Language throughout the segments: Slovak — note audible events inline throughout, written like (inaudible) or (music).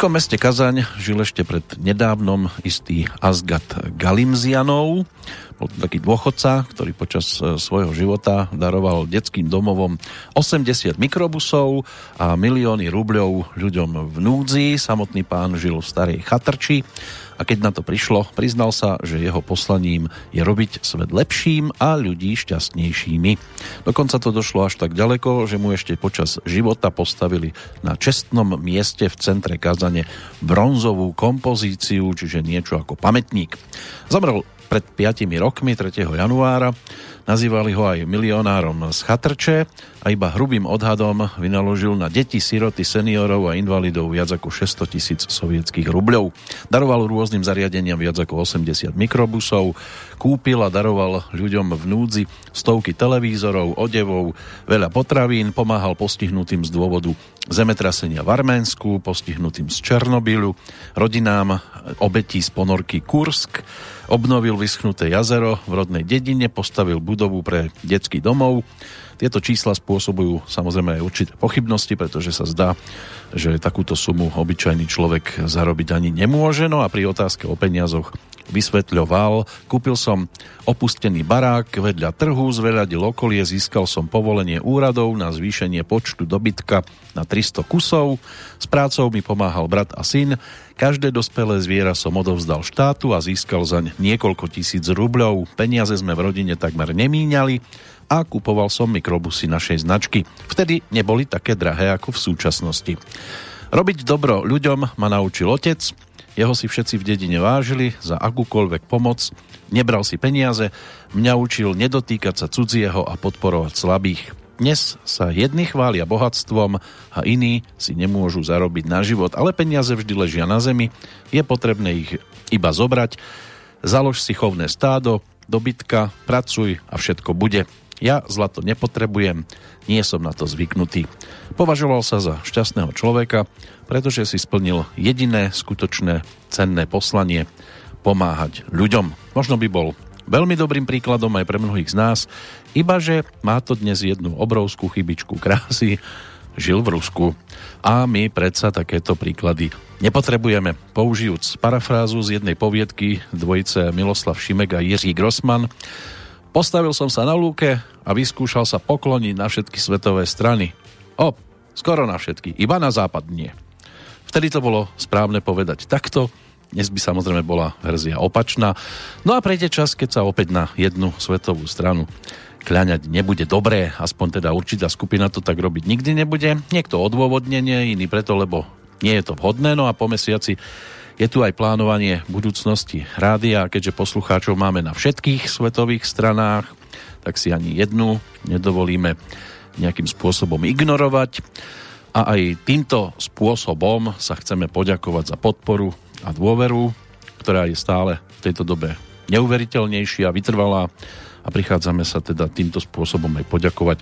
V ruskom meste Kazaň žil ešte pred nedávnom istý Asgat Galimzianov. Bol to taký dôchodca, ktorý počas e, svojho života daroval detským domovom 80 mikrobusov a milióny rubľov ľuďom v núdzi. Samotný pán žil v starej chatrči keď na to prišlo, priznal sa, že jeho poslaním je robiť svet lepším a ľudí šťastnejšími. Dokonca to došlo až tak ďaleko, že mu ešte počas života postavili na čestnom mieste v centre Kazane bronzovú kompozíciu, čiže niečo ako pamätník. Zomrel pred 5 rokmi, 3. januára. Nazývali ho aj milionárom z Chatrče a iba hrubým odhadom vynaložil na deti, siroty, seniorov a invalidov viac ako 600 tisíc sovietských rubľov. Daroval rôznym zariadeniam viac ako 80 mikrobusov, kúpil a daroval ľuďom v núdzi stovky televízorov, odevov, veľa potravín, pomáhal postihnutým z dôvodu zemetrasenia v Arménsku, postihnutým z Černobylu, rodinám obetí z ponorky Kursk, obnovil vyschnuté jazero v rodnej dedine, postavil budovu pre detský domov. Tieto čísla spôsobujú samozrejme aj určité pochybnosti, pretože sa zdá, že takúto sumu obyčajný človek zarobiť ani nemôže. No a pri otázke o peniazoch vysvetľoval, kúpil som opustený barák vedľa trhu, zveľadil okolie, získal som povolenie úradov na zvýšenie počtu dobytka na 300 kusov. S prácou mi pomáhal brat a syn. Každé dospelé zviera som odovzdal štátu a získal zaň niekoľko tisíc rubľov. Peniaze sme v rodine takmer nemíňali a kupoval som mikrobusy našej značky. Vtedy neboli také drahé ako v súčasnosti. Robiť dobro ľuďom ma naučil otec, jeho si všetci v dedine vážili za akúkoľvek pomoc, nebral si peniaze, mňa učil nedotýkať sa cudzieho a podporovať slabých. Dnes sa jedni chvália bohatstvom a iní si nemôžu zarobiť na život, ale peniaze vždy ležia na zemi, je potrebné ich iba zobrať. Založ si chovné stádo, dobytka, pracuj a všetko bude. Ja zlato nepotrebujem, nie som na to zvyknutý. Považoval sa za šťastného človeka, pretože si splnil jediné skutočné cenné poslanie pomáhať ľuďom. Možno by bol veľmi dobrým príkladom aj pre mnohých z nás, iba že má to dnes jednu obrovskú chybičku krásy, žil v Rusku. A my predsa takéto príklady nepotrebujeme. Použijúc parafrázu z jednej poviedky dvojice Miloslav Šimek a Jiří Grossman, postavil som sa na lúke a vyskúšal sa pokloniť na všetky svetové strany. O, skoro na všetky, iba na západ nie. Vtedy to bolo správne povedať takto, dnes by samozrejme bola verzia opačná. No a prejde čas, keď sa opäť na jednu svetovú stranu kľaňať nebude dobré, aspoň teda určitá skupina to tak robiť nikdy nebude. Niekto odôvodnenie, iný preto, lebo nie je to vhodné, no a po mesiaci je tu aj plánovanie budúcnosti rádia, keďže poslucháčov máme na všetkých svetových stranách, tak si ani jednu nedovolíme nejakým spôsobom ignorovať. A aj týmto spôsobom sa chceme poďakovať za podporu a dôveru, ktorá je stále v tejto dobe neuveriteľnejšia, vytrvalá a prichádzame sa teda týmto spôsobom aj poďakovať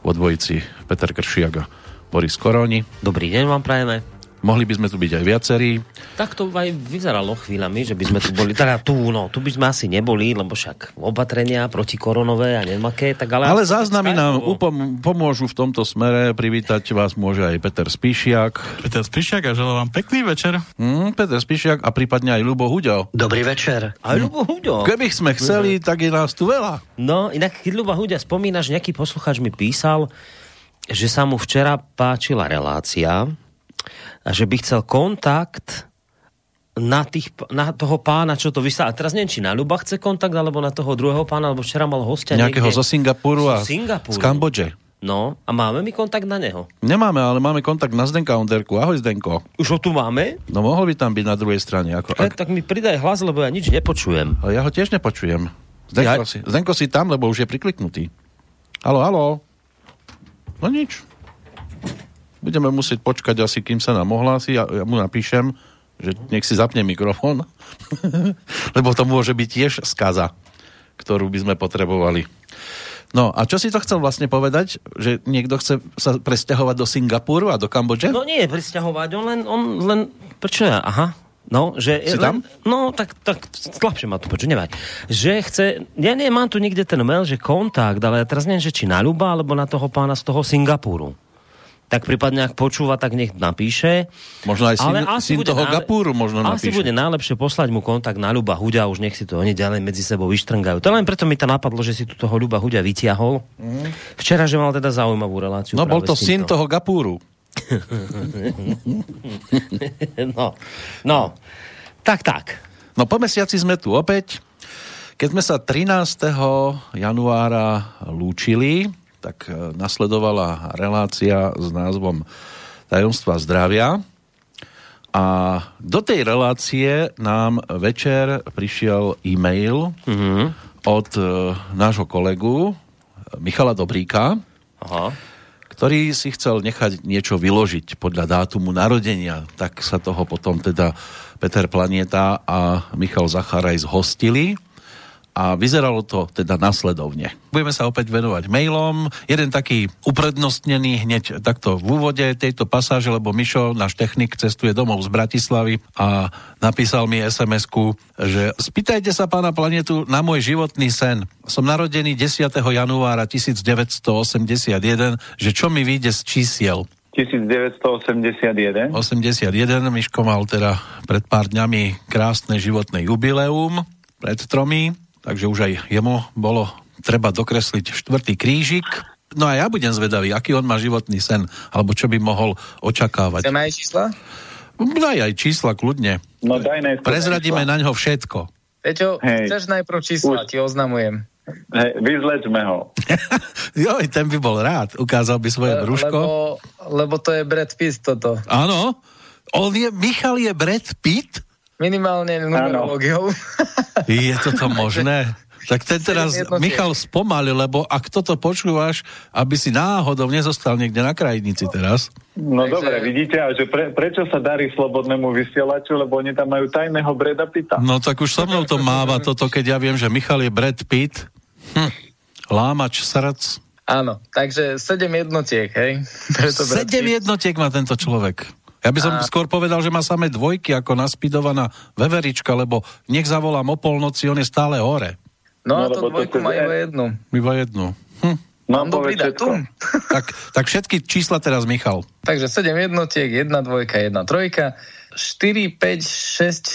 vo dvojici Peter Kršiak a Boris Koroni. Dobrý deň vám prajeme. Mohli by sme tu byť aj viacerí. Tak to aj vyzeralo chvíľami, že by sme tu boli. Teda tu, no, tu by sme asi neboli, lebo však opatrenia proti koronové a neviem aké, tak ale... Ale záznamy nám upom- pomôžu v tomto smere. Privítať vás môže aj Peter Spišiak. Peter Spišiak a želám vám pekný večer. Mm, Peter Spišiak a prípadne aj Ľubo Huďo. Dobrý večer. Aj Ľubo Huďo. Keby sme chceli, tak je nás tu veľa. No, inak keď Ľuba Huďa spomínaš, nejaký poslucháč mi písal, že sa mu včera páčila relácia, a že by chcel kontakt na, tých, na toho pána, čo to vysiela. A teraz neviem, či na Ľuba chce kontakt, alebo na toho druhého pána, alebo včera mal hostia Nejakého niekde, zo Singapuru a Singapuru. z Kambodže. No, a máme mi kontakt na neho? Nemáme, ale máme kontakt na Zdenka Onderku. Ahoj Zdenko. Už ho tu máme? No mohol by tam byť na druhej strane. Ako, ak... Tak mi pridaj hlas, lebo ja nič nepočujem. Ale ja ho tiež nepočujem. Zdenko, ja... si, Zdenko si tam, lebo už je prikliknutý. Halo, halo. No nič budeme musieť počkať asi, kým sa nám ohlási. Ja, ja mu napíšem, že nech si zapne mikrofón, (laughs) lebo to môže byť tiež skaza, ktorú by sme potrebovali. No a čo si to chcel vlastne povedať? Že niekto chce sa presťahovať do Singapuru a do Kambodže? No nie presťahovať, on len, on len, prečo ja, aha, No, že... Si len, tam? No, tak, tak slabšie ma to počuť, nevať. Že chce... Ja nie, mám tu niekde ten mail, že kontakt, ale ja teraz neviem, že či na Ľuba, alebo na toho pána z toho Singapuru tak prípadne ak počúva, tak nech napíše. Možno aj syn, syn toho nále... Gapúru možno napíše. Asi bude najlepšie poslať mu kontakt na Ľuba Huďa, už nech si to oni ďalej medzi sebou vyštrngajú. To len preto mi to napadlo, že si tu toho Ľuba Huďa vytiahol. Mm. Včera, že mal teda zaujímavú reláciu. No bol to syn toho Gapúru. (laughs) no, no, tak, tak. No po mesiaci sme tu opäť. Keď sme sa 13. januára lúčili, tak e, nasledovala relácia s názvom Tajomstva zdravia. A do tej relácie nám večer prišiel e-mail mm-hmm. od e, nášho kolegu Michala Dobríka, Aha. ktorý si chcel nechať niečo vyložiť podľa dátumu narodenia. Tak sa toho potom teda Peter Planeta a Michal Zacharaj zhostili a vyzeralo to teda nasledovne. Budeme sa opäť venovať mailom. Jeden taký uprednostnený hneď takto v úvode tejto pasáže, lebo Mišo, náš technik, cestuje domov z Bratislavy a napísal mi sms že spýtajte sa pána planetu na môj životný sen. Som narodený 10. januára 1981, že čo mi vyjde z čísiel? 1981. 81, Miško mal teda pred pár dňami krásne životné jubileum, pred tromi, takže už aj jemu bolo treba dokresliť štvrtý krížik. No a ja budem zvedavý, aký on má životný sen, alebo čo by mohol očakávať. Chceme aj čísla? Daj aj čísla, kľudne. No daj najprv Prezradíme na ňo všetko. Peťo, Hej. chceš najprv čísla, Už. ti oznamujem. Hej, vyzlečme ho. (laughs) jo, ten by bol rád. Ukázal by svoje Le, brúško. Lebo, lebo to je Brad Pitt toto. Áno. On je, Michal je Brad Pitt? Minimálne numerológiou. Je toto možné? (laughs) Tak ten teraz Michal spomalil, lebo ak toto počúvaš, aby si náhodou nezostal niekde na krajnici teraz. No Takže... dobre, vidíte, a že pre, prečo sa darí slobodnému vysielaču, lebo oni tam majú tajného Breda Pitta. No tak už so mnou to máva toto, keď ja viem, že Michal je Brad Pitt. Hm. Lámač srdc. Áno, takže sedem jednotiek, hej? (laughs) Preto sedem jednotiek má tento človek. Ja by som a... skôr povedal, že má samé dvojky ako naspidovaná veverička, lebo nech zavolám o polnoci, on je stále hore. No, no a to dvojku má iba jednu. Iba jednu. Hm. Mám dobrý datum. (laughs) tak, tak všetky čísla teraz, Michal. Takže 7 jednotiek, 1 dvojka, 1 trojka, 4, 5, 6,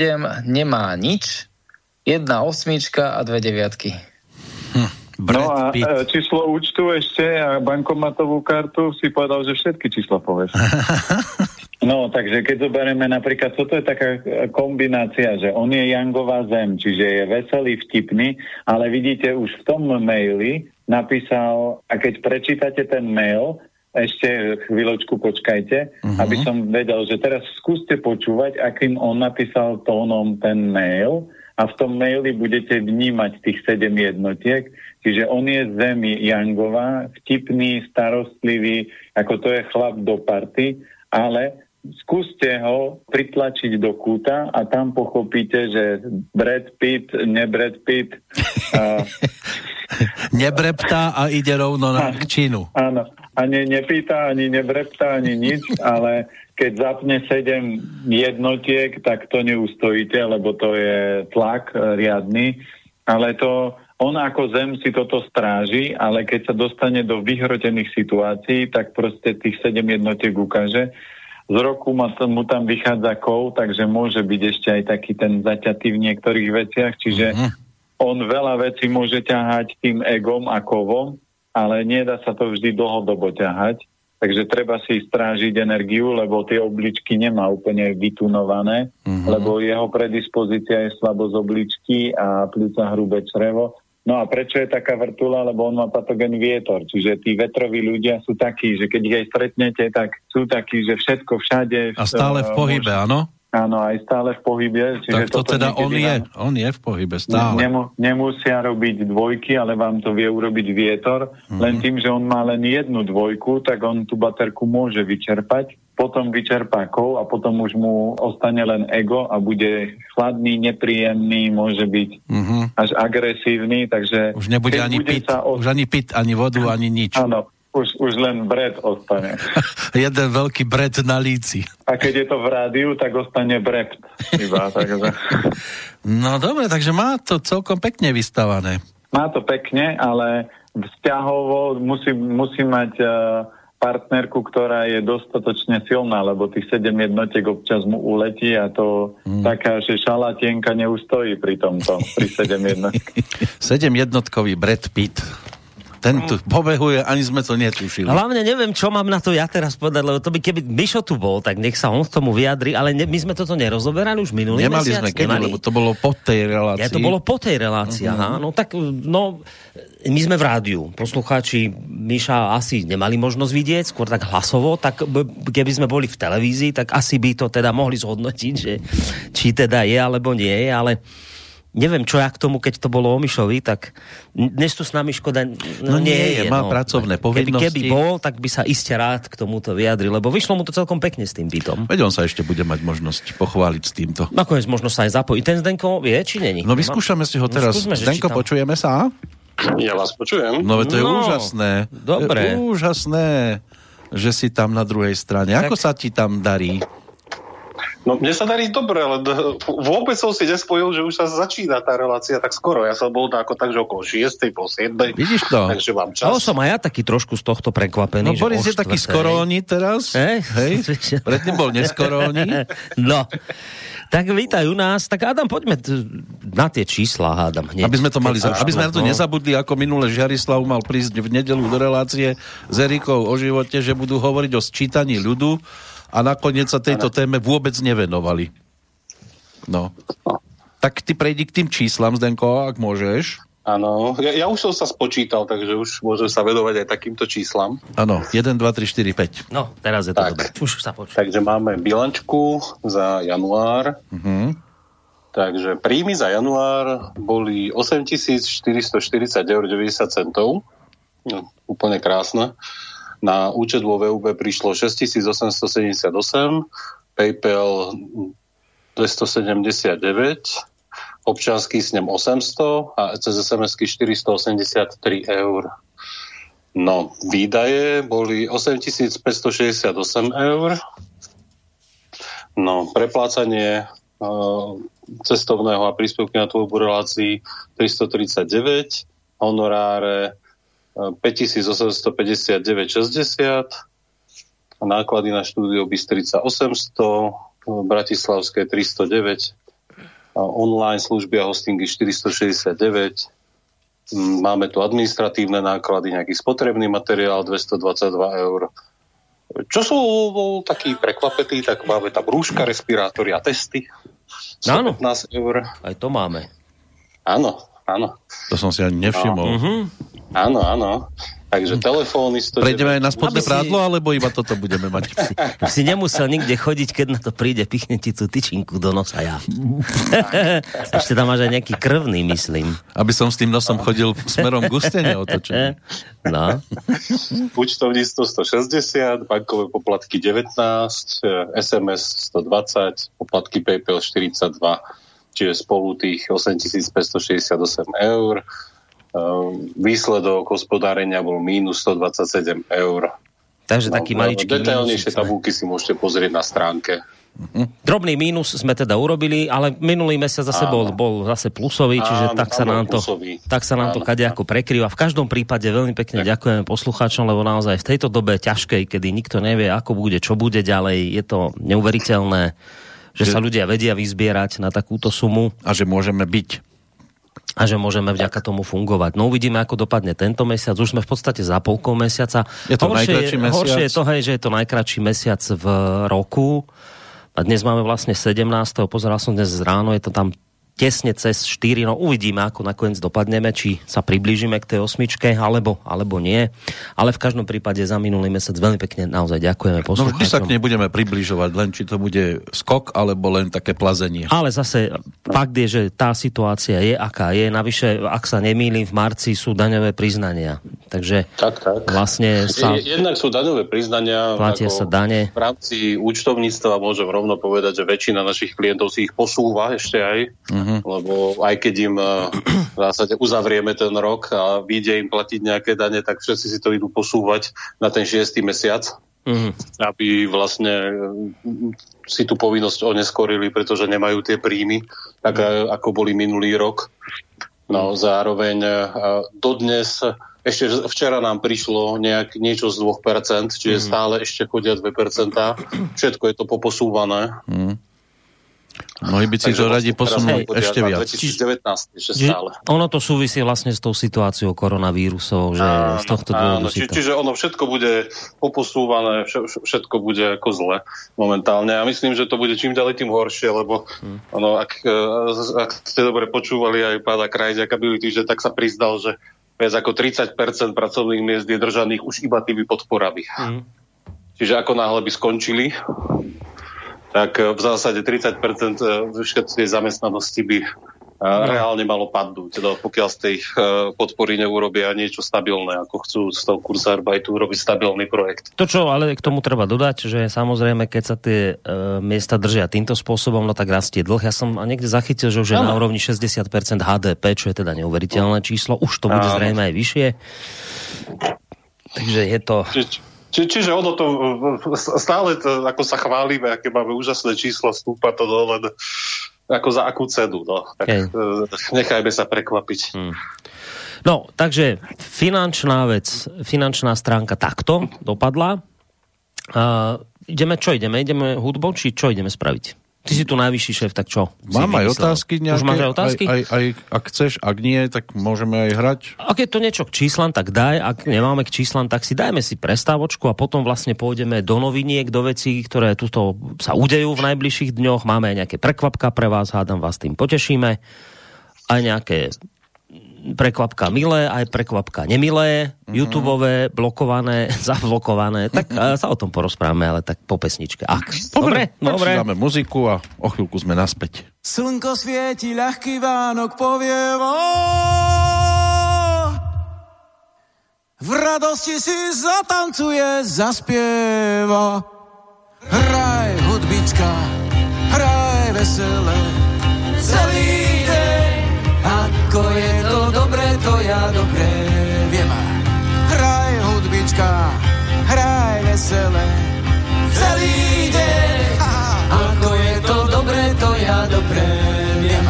7 nemá nič, 1 osmička a 2 deviatky. Hm. Brad no a Pitt. E, číslo účtu ešte a bankomatovú kartu si povedal, že všetky čísla povieš. (laughs) no, takže keď zoberieme napríklad, toto je taká e, kombinácia, že on je Jangová zem, čiže je veselý, vtipný, ale vidíte už v tom maili napísal, a keď prečítate ten mail, ešte chvíľočku počkajte, uh-huh. aby som vedel, že teraz skúste počúvať, akým on napísal tónom ten mail a v tom maili budete vnímať tých sedem jednotiek Čiže on je zemi Jangová, vtipný, starostlivý, ako to je chlap do party, ale skúste ho pritlačiť do kúta a tam pochopíte, že Brad Pitt, ne Brad Pitt. A... (laughs) Nebreptá a ide rovno na činu. Áno, ani nepýta, ani nebreptá, ani nič, ale keď zapne sedem jednotiek, tak to neustojíte, lebo to je tlak riadny, ale to on ako zem si toto stráži, ale keď sa dostane do vyhrotených situácií, tak proste tých sedem jednotiek ukáže. Z roku mu tam vychádza kov, takže môže byť ešte aj taký ten zaťatý v niektorých veciach, čiže uh-huh. on veľa vecí môže ťahať tým egom a kovom, ale nedá sa to vždy dlhodobo ťahať. Takže treba si strážiť energiu, lebo tie obličky nemá úplne vytunované, uh-huh. lebo jeho predispozícia je slabosť obličky a plúca hrubé črevo No a prečo je taká vrtula? Lebo on má patogen vietor. Čiže tí vetroví ľudia sú takí, že keď ich aj stretnete, tak sú takí, že všetko všade... A stále v pohybe, áno? Áno, aj stále v pohybe. Čiže tak to teda on je, vám, on je v pohybe stále. Nemu, nemusia robiť dvojky, ale vám to vie urobiť vietor. Mm-hmm. Len tým, že on má len jednu dvojku, tak on tú baterku môže vyčerpať potom vyčerpá kov a potom už mu ostane len ego a bude chladný, nepríjemný, môže byť uh-huh. až agresívny, takže... Už nebude ani pit, o... už ani pit, ani vodu, ani nič. Áno, už, už len bred ostane. (laughs) Jeden veľký bred na líci. A keď je to v rádiu, tak ostane bred. Iba, (laughs) takže... No dobre, takže má to celkom pekne vystavané. Má to pekne, ale vzťahovo musí, musí mať uh, partnerku, ktorá je dostatočne silná, lebo tých 7 jednotiek občas mu uletí a to mm. taká, že šalatienka neustojí pri tomto, pri 7 jednotky. 7 (laughs) jednotkový Brad Pitt. Ten tu pobehuje, ani sme to netušili. Hlavne neviem, čo mám na to ja teraz povedať, lebo to by keby Mišo tu bol, tak nech sa on k tomu vyjadri, ale ne, my sme toto nerozoberali už minulý Nemali mesiac. sme kedy, Nemali? lebo to bolo po tej relácii. Ja, to bolo po tej relácii, uh-huh. aha. No tak, no, my sme v rádiu. Poslucháči Miša asi nemali možnosť vidieť, skôr tak hlasovo, tak keby sme boli v televízii, tak asi by to teda mohli zhodnotiť, že či teda je alebo nie je, ale neviem, čo ja k tomu, keď to bolo o Mišovi, tak dnes tu s nami škoda no, no nie, nie je, má no, pracovné povinnosti. Keby, keby bol, tak by sa iste rád k tomuto vyjadri, lebo vyšlo mu to celkom pekne s tým bytom. Veď on sa ešte bude mať možnosť pochváliť s týmto. Nakoniec možno sa aj zapojiť. Ten Zdenko vie, či není? No vyskúšame si ho no, teraz. No, skúsme, Zdenko, tam... počujeme sa? Ja vás počujem. No to je no, úžasné. Dobre. Je úžasné, že si tam na druhej strane. Tak... Ako sa ti tam darí? No mne sa darí dobre, ale vôbec som si nespojil, že už sa začína tá relácia tak skoro. Ja som bol ako tak, že okolo 6. po 7. Vidíš to? Takže mám čas. Ale som aj ja taký trošku z tohto prekvapený. No Boris je taký skoróni teraz. Hej? Hej? (laughs) Predtým bol neskoróni. (laughs) no. Tak vítajú nás. Tak Adam, poďme na tie čísla, hádam. Hneď. Aby sme to mali, za... aby sme na to no. nezabudli, ako minule Žiarislav mal prísť v nedelu do relácie s Erikou o živote, že budú hovoriť o sčítaní ľudu a nakoniec sa tejto téme vôbec nevenovali. No. Tak ty prejdi k tým číslam, Zdenko, ak môžeš. Áno, ja, ja už som sa spočítal, takže už môžem sa vedovať aj takýmto číslam. Áno, 1, 2, 3, 4, 5. No, teraz je to tak, dobré. Už sa počíta. Takže máme bilančku za január. Uh-huh. Takže príjmy za január boli 8440 eur 90 centov. No, úplne krásne. Na účet vo VUB prišlo 6878, PayPal 279, občanský snem 800 a cez sms 483 eur. No, výdaje boli 8568 eur. No, preplácanie uh, cestovného a príspevky na tvorbu relácií 339, honoráre 5859,60 náklady na štúdio Bystrica 800, Bratislavské 309, online služby a hostingy 469, máme tu administratívne náklady, nejaký spotrebný materiál 222 eur. Čo sú takí prekvapetí, tak máme tam rúška, respirátory a testy. 115 eur. Aj to máme. Áno, áno. To som si ani nevšimol. No. Uh-huh. Áno, áno. Takže telefóny... Prejdeme aj na spodné prádlo, si... alebo iba toto budeme mať? (laughs) si nemusel nikde chodiť, keď na to príde, pichne ti tú tyčinku do nosa ja. (laughs) Ešte tam máš aj nejaký krvný, myslím. Aby som s tým nosom chodil smerom k ústene otočený. (laughs) No. Účtovníctvo 160, bankové poplatky 19, SMS 120, poplatky PayPal 42, čiže spolu tých 8568 eur Ehm, výsledok hospodárenia bol mínus 127 eur. Takže no, taký maličký Detailnejšie tabulky si môžete pozrieť na stránke. Mhm. Drobný mínus sme teda urobili, ale minulý mesiac zase bol, bol zase plusový, čiže Áno, tak, sa nám to, tak sa nám Áno. to kadejako prekrýva. V každom prípade veľmi pekne tak. ďakujeme poslucháčom, lebo naozaj v tejto dobe ťažkej, kedy nikto nevie, ako bude, čo bude ďalej, je to neuveriteľné, že, že sa ľudia vedia vyzbierať na takúto sumu. A že môžeme byť a že môžeme vďaka tomu fungovať. No uvidíme, ako dopadne tento mesiac. Už sme v podstate za polkou mesiaca. Je to horšie, najkračší mesiac? Horšie je to, hej, že je to najkračší mesiac v roku. A dnes máme vlastne 17. Pozeral som dnes ráno, je to tam tesne cez 4, no uvidíme, ako nakoniec dopadneme, či sa priblížime k tej osmičke, alebo, alebo nie. Ale v každom prípade za minulý mesiac veľmi pekne naozaj ďakujeme poslucháčom. No vždy sa k nej budeme približovať, len či to bude skok, alebo len také plazenie. Ale zase fakt je, že tá situácia je, aká je. Navyše, ak sa nemýlim, v marci sú daňové priznania. Takže tak, tak. vlastne sa... Jednak sú daňové priznania. Platia sa dane. V rámci účtovníctva môžem rovno povedať, že väčšina našich klientov si ich posúva ešte aj. Uh-huh uh-huh. lebo aj keď im eh, v zásade uzavrieme ten rok a vyjde im platiť nejaké dane, tak všetci si to idú posúvať na ten šiestý mesiac, uh-huh. aby vlastne eh, si tú povinnosť oneskorili, pretože nemajú tie príjmy, tak uh-huh. ako boli minulý rok. No zároveň dodnes ešte včera nám prišlo nejak, niečo z 2%, čiže mm. stále ešte chodia 2%. Všetko je to poposúvané. Mm. Mnohí by si to radi posunuli ešte viac. 2019, že stále. Ono to súvisí vlastne s tou situáciou koronavírusov, že áno, z tohto dôvodu či, to... Čiže ono všetko bude poposúvané, všetko bude ako zle momentálne. A myslím, že to bude čím ďalej tým horšie, lebo hmm. ono, ak, eh, ak ste dobre počúvali aj páda Krajďaka Ability, že tak sa prizdal, že viac ako 30% pracovných miest je držaných už iba tými podporami. Hmm. Čiže ako náhle by skončili, tak eh, v zásade 30% eh, všetkej zamestnanosti by eh, no. reálne malo padnúť, teda pokiaľ z tej podpory neurobia niečo stabilné, ako chcú z toho Kurzarbeitu urobiť stabilný projekt. To, čo ale k tomu treba dodať, že samozrejme, keď sa tie e, miesta držia týmto spôsobom, no tak rastie dlh. Ja som niekde zachytil, že už je na úrovni 60% HDP, čo je teda neuveriteľné číslo. Už to bude zrejme aj vyššie. Takže je to... Či, či, čiže ono to stále to, ako sa chválime, aké máme úžasné číslo, stúpa to dole ako za akú cenu. No. Tak, okay. E, nechajme sa prekvapiť. Hmm. No, takže finančná vec, finančná stránka takto dopadla. Uh, ideme, čo ideme? Ideme hudbou, či čo ideme spraviť? Ty si tu najvyšší šéf, tak čo? Mám aj otázky nejaké. Už máš aj otázky? Aj, aj, aj, ak chceš, ak nie, tak môžeme aj hrať. Ak je to niečo k číslam, tak daj. Ak nemáme k číslam, tak si dajme si prestávočku a potom vlastne pôjdeme do noviniek, do vecí, ktoré tuto sa udejú v najbližších dňoch. Máme aj nejaké prekvapka pre vás, hádam vás tým potešíme. Aj nejaké prekvapka milé, aj prekvapka nemilé, mm-hmm. YouTubeové, blokované, (laughs) zablokované, tak sa o tom porozprávame, ale tak po pesničke. Ak. Dobre, dobre. dáme muziku a o chvíľku sme naspäť. Slnko svieti, ľahký Vánok povieva. V radosti si zatancuje, zaspieva. Hraj hudbička, hraj veselé, dobre viem. Hraj hudbička, hraj veselé, celý deň. Ako je to dobre, to ja dobre viem.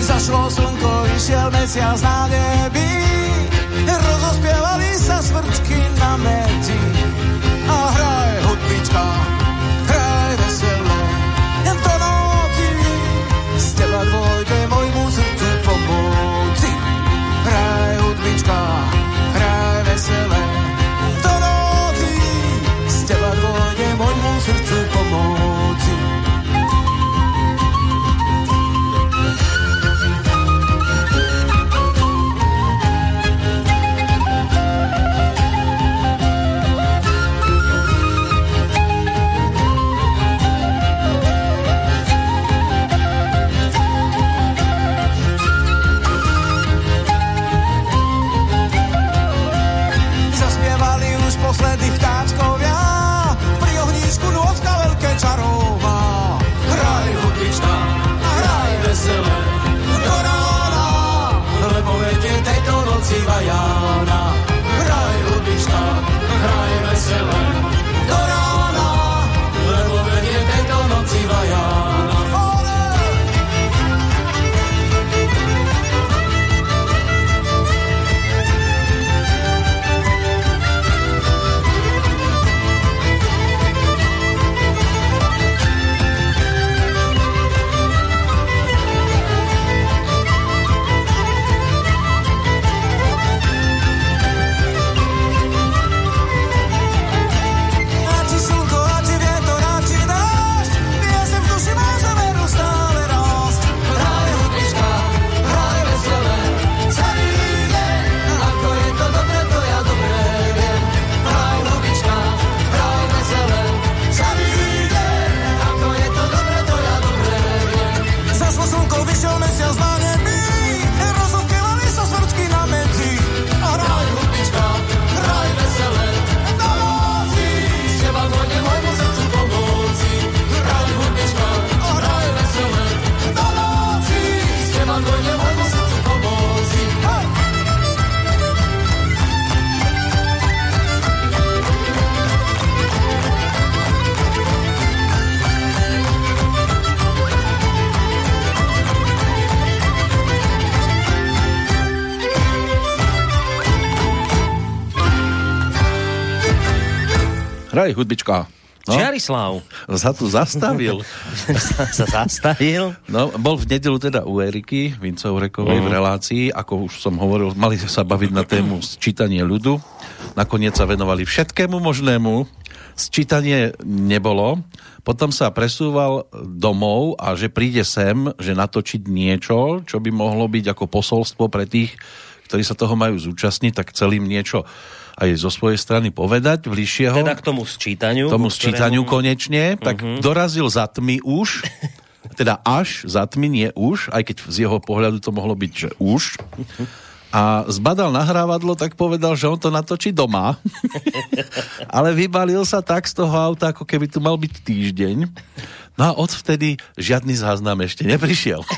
Zašlo slnko, vyšiel mesiac na nebi, Hraj hudbička. No? Čiarislav. Sa tu zastavil. (laughs) sa, sa zastavil. No, bol v nedelu teda u Eriky Vincovrekovej uh-huh. v mhm. relácii, ako už som hovoril, mali sa baviť na tému sčítanie ľudu. Nakoniec sa venovali všetkému možnému. Sčítanie nebolo. Potom sa presúval domov a že príde sem, že natočiť niečo, čo by mohlo byť ako posolstvo pre tých, ktorí sa toho majú zúčastniť, tak celým niečo aj zo svojej strany povedať bližšieho. Teda k tomu sčítaniu. Tomu sčítaniu ktorému... konečne, tak uh-huh. dorazil za tmy už, (laughs) teda až za tmy, nie už, aj keď z jeho pohľadu to mohlo byť, že už. A zbadal nahrávadlo, tak povedal, že on to natočí doma. (laughs) Ale vybalil sa tak z toho auta, ako keby tu mal byť týždeň. No a odvtedy žiadny záznam ešte neprišiel. (laughs)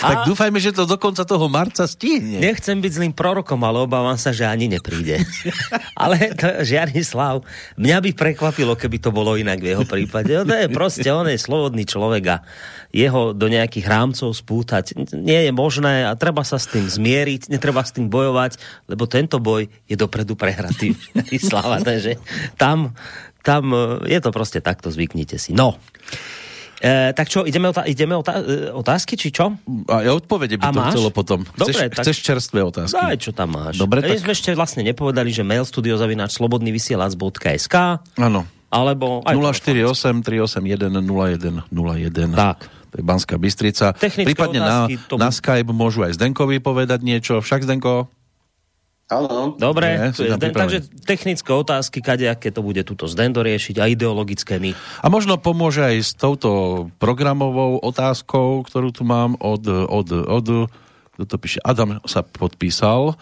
tak dúfajme, že to do konca toho marca stihne. Nechcem byť zlým prorokom, ale obávam sa, že ani nepríde. (laughs) ale to, Žiarislav, mňa by prekvapilo, keby to bolo inak v jeho prípade. To je proste, on je slobodný človek a jeho do nejakých rámcov spútať nie je možné a treba sa s tým zmieriť, netreba s tým bojovať, lebo tento boj je dopredu prehratý. Slava, takže tam tam e, je to proste takto, zvyknite si. No, E, tak čo, ideme, otá- ideme otá- e, otázky, či čo? A ja odpovede by A to máš? chcelo potom. Dobre, chceš, tak... chceš čerstvé otázky? Daj, čo tam máš. Dobre, tak... sme ešte vlastne nepovedali, že mail studiozavináč slobodnyvysielac.sk Áno. Alebo... 048 381 0101. Tak. To je Banská Bystrica. Technické Prípadne na, to... na Skype môžu aj Zdenkovi povedať niečo. Však Zdenko? Áno. Dobre, Nie, Zden, takže technické otázky, aké to bude tuto Zdendo riešiť a ideologické my. A možno pomôže aj s touto programovou otázkou, ktorú tu mám od, od, od kto to píše, Adam sa podpísal.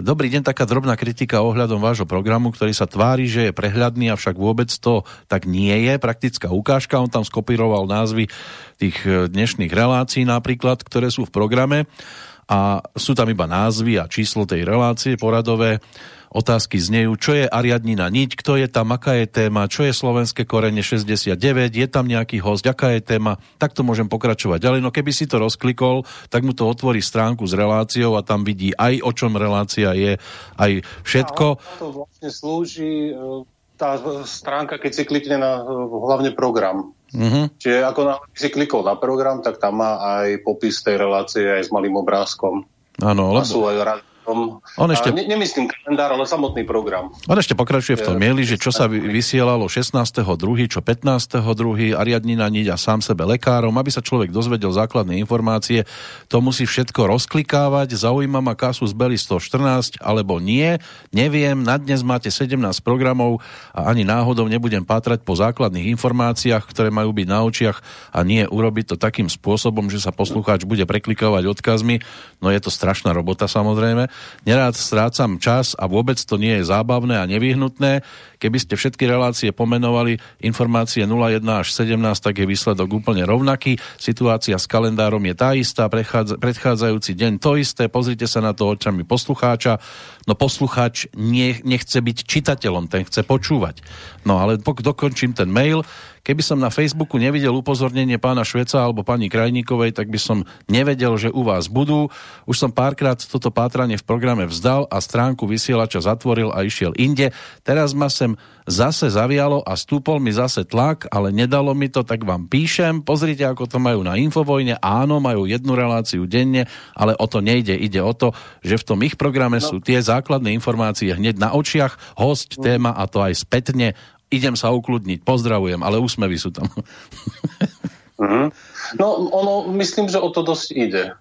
Dobrý deň, taká drobná kritika ohľadom vášho programu, ktorý sa tvári, že je prehľadný, avšak vôbec to tak nie je. Praktická ukážka, on tam skopíroval názvy tých dnešných relácií napríklad, ktoré sú v programe a sú tam iba názvy a číslo tej relácie poradové. Otázky znejú, čo je Ariadnina niť, kto je tam, aká je téma, čo je slovenské korene 69, je tam nejaký host, aká je téma, tak to môžem pokračovať ďalej. No keby si to rozklikol, tak mu to otvorí stránku s reláciou a tam vidí aj o čom relácia je, aj všetko. A to vlastne slúži e, tá stránka, keď si klikne na e, hlavne program. Mm-hmm. Čiže ako na, si klikol na program, tak tam má aj popis tej relácie aj s malým obrázkom. Áno, lebo... A sú aj tom, on ešte... ne, nemyslím kalendár, ale samotný program. On ešte pokračuje v tom mieli, že čo sa vysielalo 16.2., čo 15.2., Ariadnina niť a sám sebe lekárom, aby sa človek dozvedel základné informácie. To musí všetko rozklikávať, zaujíma ma Kasus Belli 114, alebo nie, neviem, na dnes máte 17 programov a ani náhodou nebudem pátrať po základných informáciách, ktoré majú byť na očiach a nie urobiť to takým spôsobom, že sa poslucháč bude preklikovať odkazmi. No je to strašná robota samozrejme nerád strácam čas a vôbec to nie je zábavné a nevyhnutné. Keby ste všetky relácie pomenovali informácie 01 až 17, tak je výsledok úplne rovnaký. Situácia s kalendárom je tá istá, predchádzajúci deň to isté. Pozrite sa na to očami poslucháča. No poslucháč nechce byť čitateľom, ten chce počúvať. No ale dokončím ten mail. Keby som na Facebooku nevidel upozornenie pána Šveca alebo pani Krajníkovej, tak by som nevedel, že u vás budú. Už som párkrát toto pátranie v programe vzdal a stránku vysielača zatvoril a išiel inde. Teraz ma sem zase zavialo a stúpol mi zase tlak, ale nedalo mi to, tak vám píšem. Pozrite, ako to majú na Infovojne. Áno, majú jednu reláciu denne, ale o to nejde. Ide o to, že v tom ich programe no. sú tie základné informácie hneď na očiach, host, téma a to aj spätne idem sa ukludniť, pozdravujem, ale úsmevy sú tam. mm-hmm. (laughs) No, ono, myslím, že o to dosť ide.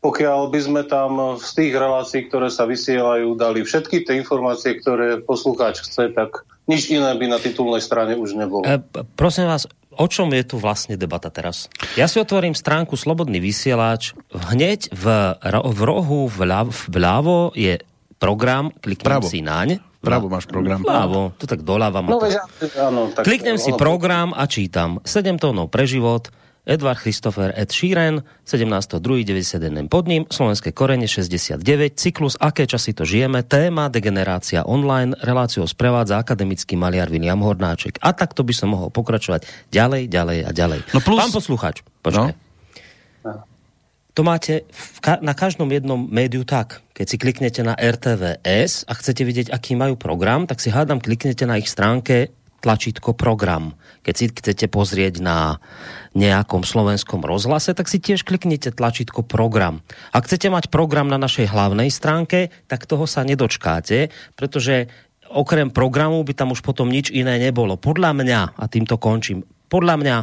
Pokiaľ by sme tam z tých relácií, ktoré sa vysielajú, dali všetky tie informácie, ktoré poslucháč chce, tak nič iné by na titulnej strane už nebolo. E, prosím vás, o čom je tu vlastne debata teraz? Ja si otvorím stránku Slobodný vysielač. Hneď v, v rohu vľavo, vľavo je program, kliknem Pravo. si naň Pravo máš program. Pravo, to tak doľava. No, veď, áno, tak, Kliknem si program a čítam 7 tónov pre život, Edvard Christopher Ed Sheeran, 17.2.91 pod ním, Slovenské korene 69, cyklus Aké časy to žijeme, téma Degenerácia online, reláciu sprevádza akademický maliar William Hornáček. A takto by som mohol pokračovať ďalej, ďalej a ďalej. No plus... Pán posluchač, počkaj. No. To máte ka- na každom jednom médiu tak. Keď si kliknete na RTVS a chcete vidieť, aký majú program, tak si hádam kliknete na ich stránke tlačítko program. Keď si chcete pozrieť na nejakom slovenskom rozhlase, tak si tiež kliknite tlačítko program. Ak chcete mať program na našej hlavnej stránke, tak toho sa nedočkáte, pretože okrem programu by tam už potom nič iné nebolo. Podľa mňa, a týmto končím, podľa mňa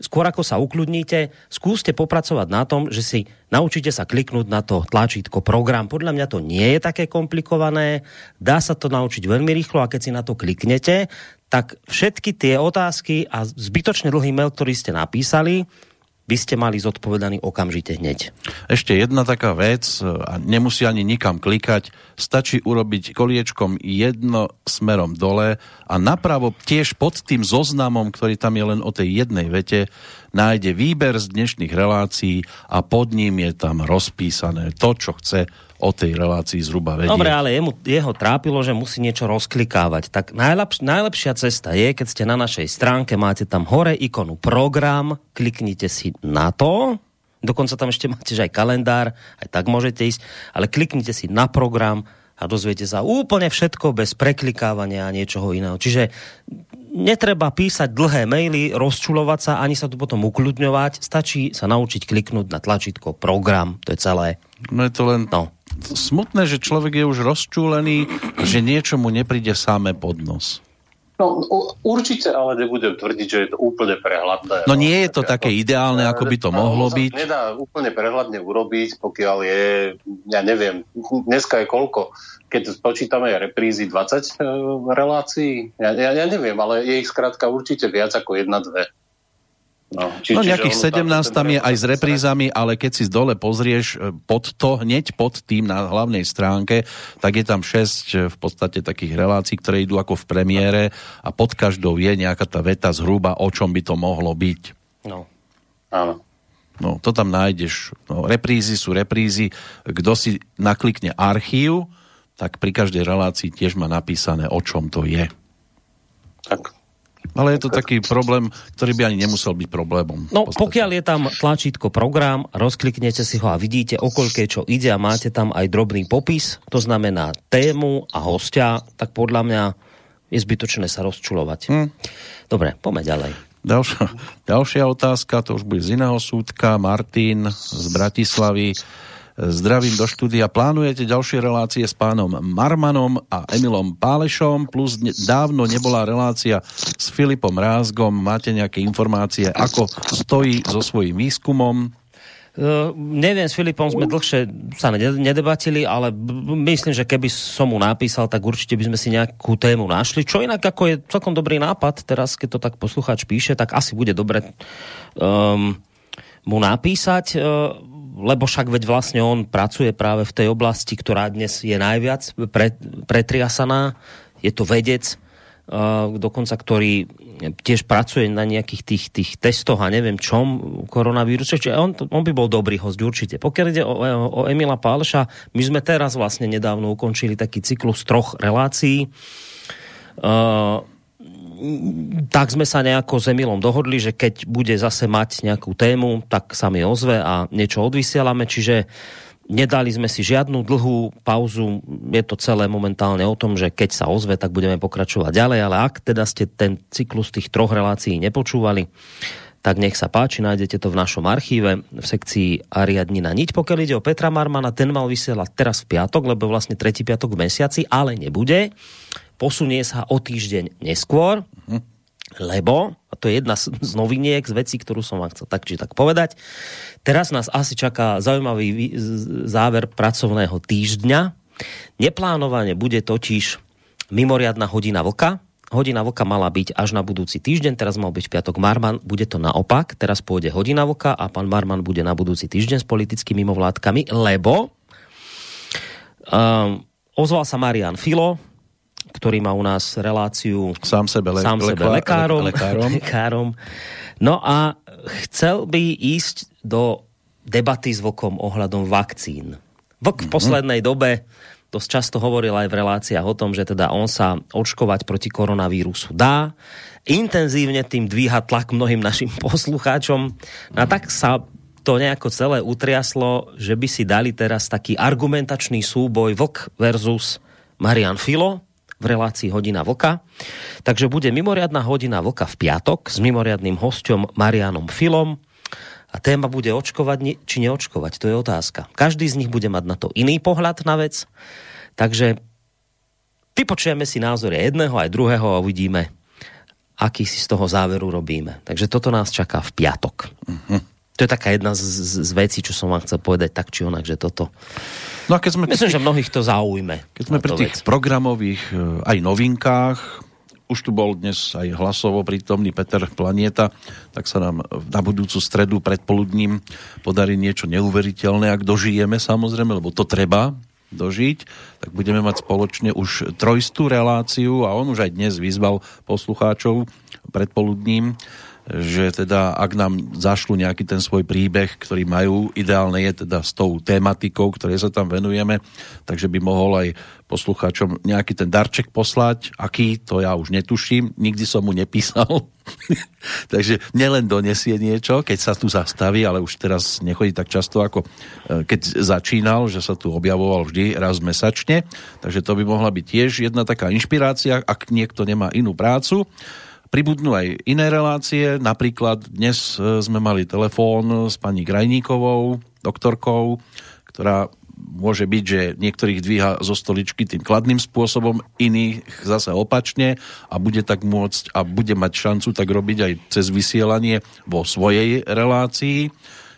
skôr ako sa ukludníte, skúste popracovať na tom, že si naučíte sa kliknúť na to tlačítko program. Podľa mňa to nie je také komplikované, dá sa to naučiť veľmi rýchlo a keď si na to kliknete, tak všetky tie otázky a zbytočne dlhý mail, ktorý ste napísali, by ste mali zodpovedaný okamžite hneď. Ešte jedna taká vec, a nemusí ani nikam klikať, stačí urobiť koliečkom jedno smerom dole a napravo tiež pod tým zoznamom, ktorý tam je len o tej jednej vete, nájde výber z dnešných relácií a pod ním je tam rozpísané to, čo chce o tej relácii zhruba vedieť. Dobre, ale jemu, jeho trápilo, že musí niečo rozklikávať. Tak najlepš, najlepšia cesta je, keď ste na našej stránke, máte tam hore ikonu program, kliknite si na to, dokonca tam ešte máte že aj kalendár, aj tak môžete ísť, ale kliknite si na program a dozviete sa úplne všetko bez preklikávania a niečoho iného. Čiže netreba písať dlhé maily, rozčulovať sa, ani sa tu potom ukludňovať. Stačí sa naučiť kliknúť na tlačítko program. To je celé. No je to len no. smutné, že človek je už rozčúlený, že niečo mu nepríde samé pod nos. No, určite ale nebudem tvrdiť, že je to úplne prehľadné. No nie je to také ideálne, ako by to mohlo byť. Nedá úplne prehľadne urobiť, pokiaľ je, ja neviem, dneska je koľko? Keď spočítame reprízy 20 e, relácií? Ja, ja, ja neviem, ale je ich skrátka určite viac ako jedna, dve. No, či, no nejakých 17 tam je aj s reprízami, ale keď si z dole pozrieš e, pod to, hneď pod tým na hlavnej stránke, tak je tam 6 e, v podstate takých relácií, ktoré idú ako v premiére a pod každou je nejaká tá veta zhruba, o čom by to mohlo byť. No. Áno. No, to tam nájdeš. No, reprízy sú reprízy. Kto si naklikne archív, tak pri každej relácii tiež má napísané, o čom to je. Tak. Ale je to taký problém, ktorý by ani nemusel byť problémom. No, pokiaľ je tam tlačítko program, rozkliknete si ho a vidíte, okolké čo ide a máte tam aj drobný popis, to znamená tému a hostia, tak podľa mňa je zbytočné sa rozčulovať. Hm. Dobre, poďme ďalej. Ďalšia, ďalšia otázka, to už bude z iného súdka. Martin z Bratislavy Zdravím do štúdia. Plánujete ďalšie relácie s pánom Marmanom a Emilom Pálešom, plus dávno nebola relácia s Filipom Rázgom. Máte nejaké informácie, ako stojí so svojím výskumom? Uh, neviem, s Filipom sme dlhšie sa nedebatili, ale myslím, že keby som mu napísal, tak určite by sme si nejakú tému našli. Čo inak ako je celkom dobrý nápad, teraz keď to tak poslucháč píše, tak asi bude dobre um, mu napísať. Uh, lebo však veď vlastne on pracuje práve v tej oblasti, ktorá dnes je najviac pre, pretriasaná. Je to vedec, uh, dokonca, ktorý tiež pracuje na nejakých tých, tých testoch a neviem čom koronavírusu. Čiže on, on by bol dobrý host určite. Pokiaľ ide o, o Emila Pálša, my sme teraz vlastne nedávno ukončili taký cyklus troch relácií. Uh, tak sme sa nejako s Emilom dohodli, že keď bude zase mať nejakú tému, tak sa mi ozve a niečo odvysielame, čiže nedali sme si žiadnu dlhú pauzu, je to celé momentálne o tom, že keď sa ozve, tak budeme pokračovať ďalej, ale ak teda ste ten cyklus tých troch relácií nepočúvali, tak nech sa páči, nájdete to v našom archíve v sekcii Ariadnina niť. Pokiaľ ide o Petra Marmana, ten mal vysielať teraz v piatok, lebo vlastne tretí piatok v mesiaci, ale nebude posunie sa o týždeň neskôr, lebo, a to je jedna z, noviniek, z vecí, ktorú som vám chcel tak či tak povedať, teraz nás asi čaká zaujímavý záver pracovného týždňa. Neplánovane bude totiž mimoriadna hodina vlka, hodina vlka mala byť až na budúci týždeň, teraz mal byť piatok Marman, bude to naopak, teraz pôjde hodina vlka a pán Marman bude na budúci týždeň s politickými mimovládkami, lebo um, ozval sa Marian Filo, ktorý má u nás reláciu sám sebe, le- sám sebe lekár, lekárom, lekárom. (laughs) lekárom. No a chcel by ísť do debaty s Vlkom ohľadom vakcín. Vlk v mhm. poslednej dobe dosť často hovoril aj v reláciách o tom, že teda on sa očkovať proti koronavírusu dá. Intenzívne tým dvíha tlak mnohým našim poslucháčom. No a tak sa to nejako celé utriaslo, že by si dali teraz taký argumentačný súboj Vlk versus Marian Filo v relácii Hodina Vlka. Takže bude mimoriadná Hodina Vlka v piatok s mimoriadným hosťom Marianom Filom a téma bude očkovať či neočkovať, to je otázka. Každý z nich bude mať na to iný pohľad na vec, takže vypočujeme si názory jedného aj druhého a uvidíme, aký si z toho záveru robíme. Takže toto nás čaká v piatok. Uh-huh. To je taká jedna z, z, z vecí, čo som vám chcel povedať tak či onak, že toto... No a keď sme Myslím, tých, že mnohých to zaujme. Keď sme pri tých vec. programových e, aj novinkách, už tu bol dnes aj hlasovo prítomný Peter Planieta, tak sa nám na budúcu stredu predpoludním podarí niečo neuveriteľné, ak dožijeme samozrejme, lebo to treba, dožiť, tak budeme mať spoločne už trojstú reláciu a on už aj dnes vyzval poslucháčov predpoludním, že teda ak nám zašlu nejaký ten svoj príbeh, ktorý majú, ideálne je teda s tou tematikou, ktoré sa tam venujeme, takže by mohol aj poslucháčom nejaký ten darček poslať, aký, to ja už netuším, nikdy som mu nepísal, (laughs) takže nielen donesie niečo, keď sa tu zastaví, ale už teraz nechodí tak často, ako e, keď začínal, že sa tu objavoval vždy raz mesačne, takže to by mohla byť tiež jedna taká inšpirácia, ak niekto nemá inú prácu. Pribudnú aj iné relácie, napríklad dnes e, sme mali telefón s pani Grajníkovou, doktorkou, ktorá môže byť, že niektorých dvíha zo stoličky tým kladným spôsobom, iných zase opačne a bude tak môcť a bude mať šancu tak robiť aj cez vysielanie vo svojej relácii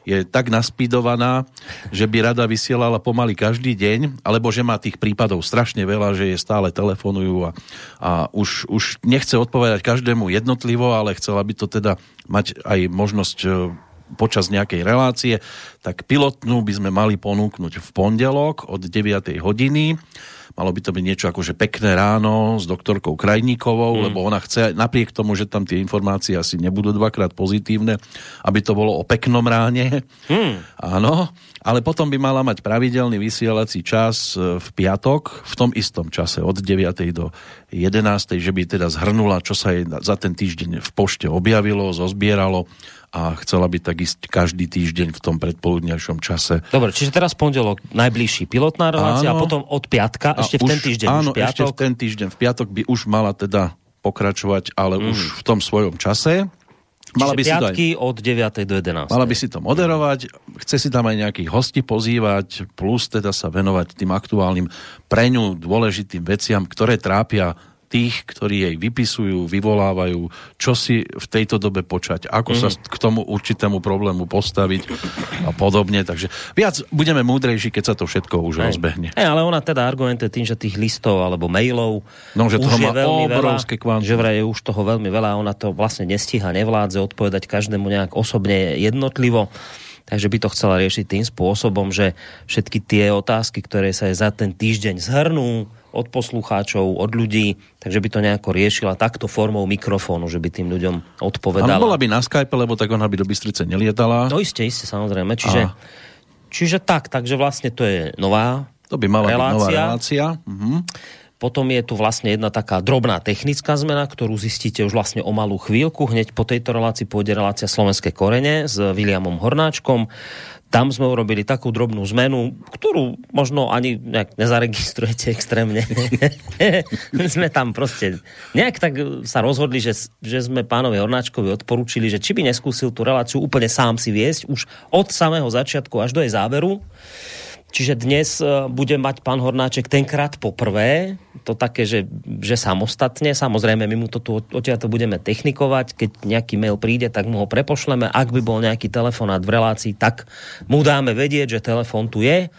je tak naspídovaná, že by rada vysielala pomaly každý deň, alebo že má tých prípadov strašne veľa, že je stále telefonujú a, a už, už nechce odpovedať každému jednotlivo, ale chcela by to teda mať aj možnosť e, počas nejakej relácie, tak pilotnú by sme mali ponúknuť v pondelok od 9. hodiny Malo by to byť niečo ako že pekné ráno s doktorkou Krajníkovou, mm. lebo ona chce, napriek tomu, že tam tie informácie asi nebudú dvakrát pozitívne, aby to bolo o peknom ráne. Mm. Áno, ale potom by mala mať pravidelný vysielací čas e, v piatok, v tom istom čase od 9. do 11. že by teda zhrnula, čo sa jej za ten týždeň v pošte objavilo, zozbieralo a chcela by tak ísť každý týždeň v tom predpoludňajšom čase. Dobre, čiže teraz pondelok najbližší pilotná relácia áno, a potom od piatka, ešte v ten týždeň áno, už piatok. ešte v ten týždeň v piatok by už mala teda pokračovať, ale mm. už v tom svojom čase. Mala by piatky si to aj, od 9. do 11. Mala by si to moderovať, chce si tam aj nejakých hostí pozývať, plus teda sa venovať tým aktuálnym pre ňu dôležitým veciam, ktoré trápia tých, ktorí jej vypisujú, vyvolávajú, čo si v tejto dobe počať, ako mm. sa mhm. k tomu určitému problému postaviť a podobne. Takže viac budeme múdrejší, keď sa to všetko už Hej. rozbehne. Hej, ale ona teda argumentuje tým, že tých listov alebo mailov no, že toho už má je veľmi obrovské veľa, že vraj je už toho veľmi veľa ona to vlastne nestíha, nevládze odpovedať každému nejak osobne jednotlivo. Takže by to chcela riešiť tým spôsobom, že všetky tie otázky, ktoré sa je za ten týždeň zhrnú, od poslucháčov, od ľudí, takže by to nejako riešila takto formou mikrofónu, že by tým ľuďom odpovedala. Ale bola by na Skype, lebo tak ona by do Bystrice nelietala. No isté, isté, samozrejme. Čiže, čiže tak, takže vlastne to je nová To by mala relácia. byť nová relácia. Mhm. Potom je tu vlastne jedna taká drobná technická zmena, ktorú zistíte už vlastne o malú chvíľku. Hneď po tejto relácii pôjde relácia Slovenské korene s Williamom Hornáčkom tam sme urobili takú drobnú zmenu, ktorú možno ani nejak nezaregistrujete extrémne. (laughs) sme tam proste nejak tak sa rozhodli, že, že sme pánovi Hornáčkovi odporúčili, že či by neskúsil tú reláciu úplne sám si viesť už od samého začiatku až do jej záveru Čiže dnes e, bude mať pán Hornáček tenkrát poprvé, to také, že, že samostatne, samozrejme my mu to tu odtiaľ to budeme technikovať, keď nejaký mail príde, tak mu ho prepošleme, ak by bol nejaký telefonát v relácii, tak mu dáme vedieť, že telefon tu je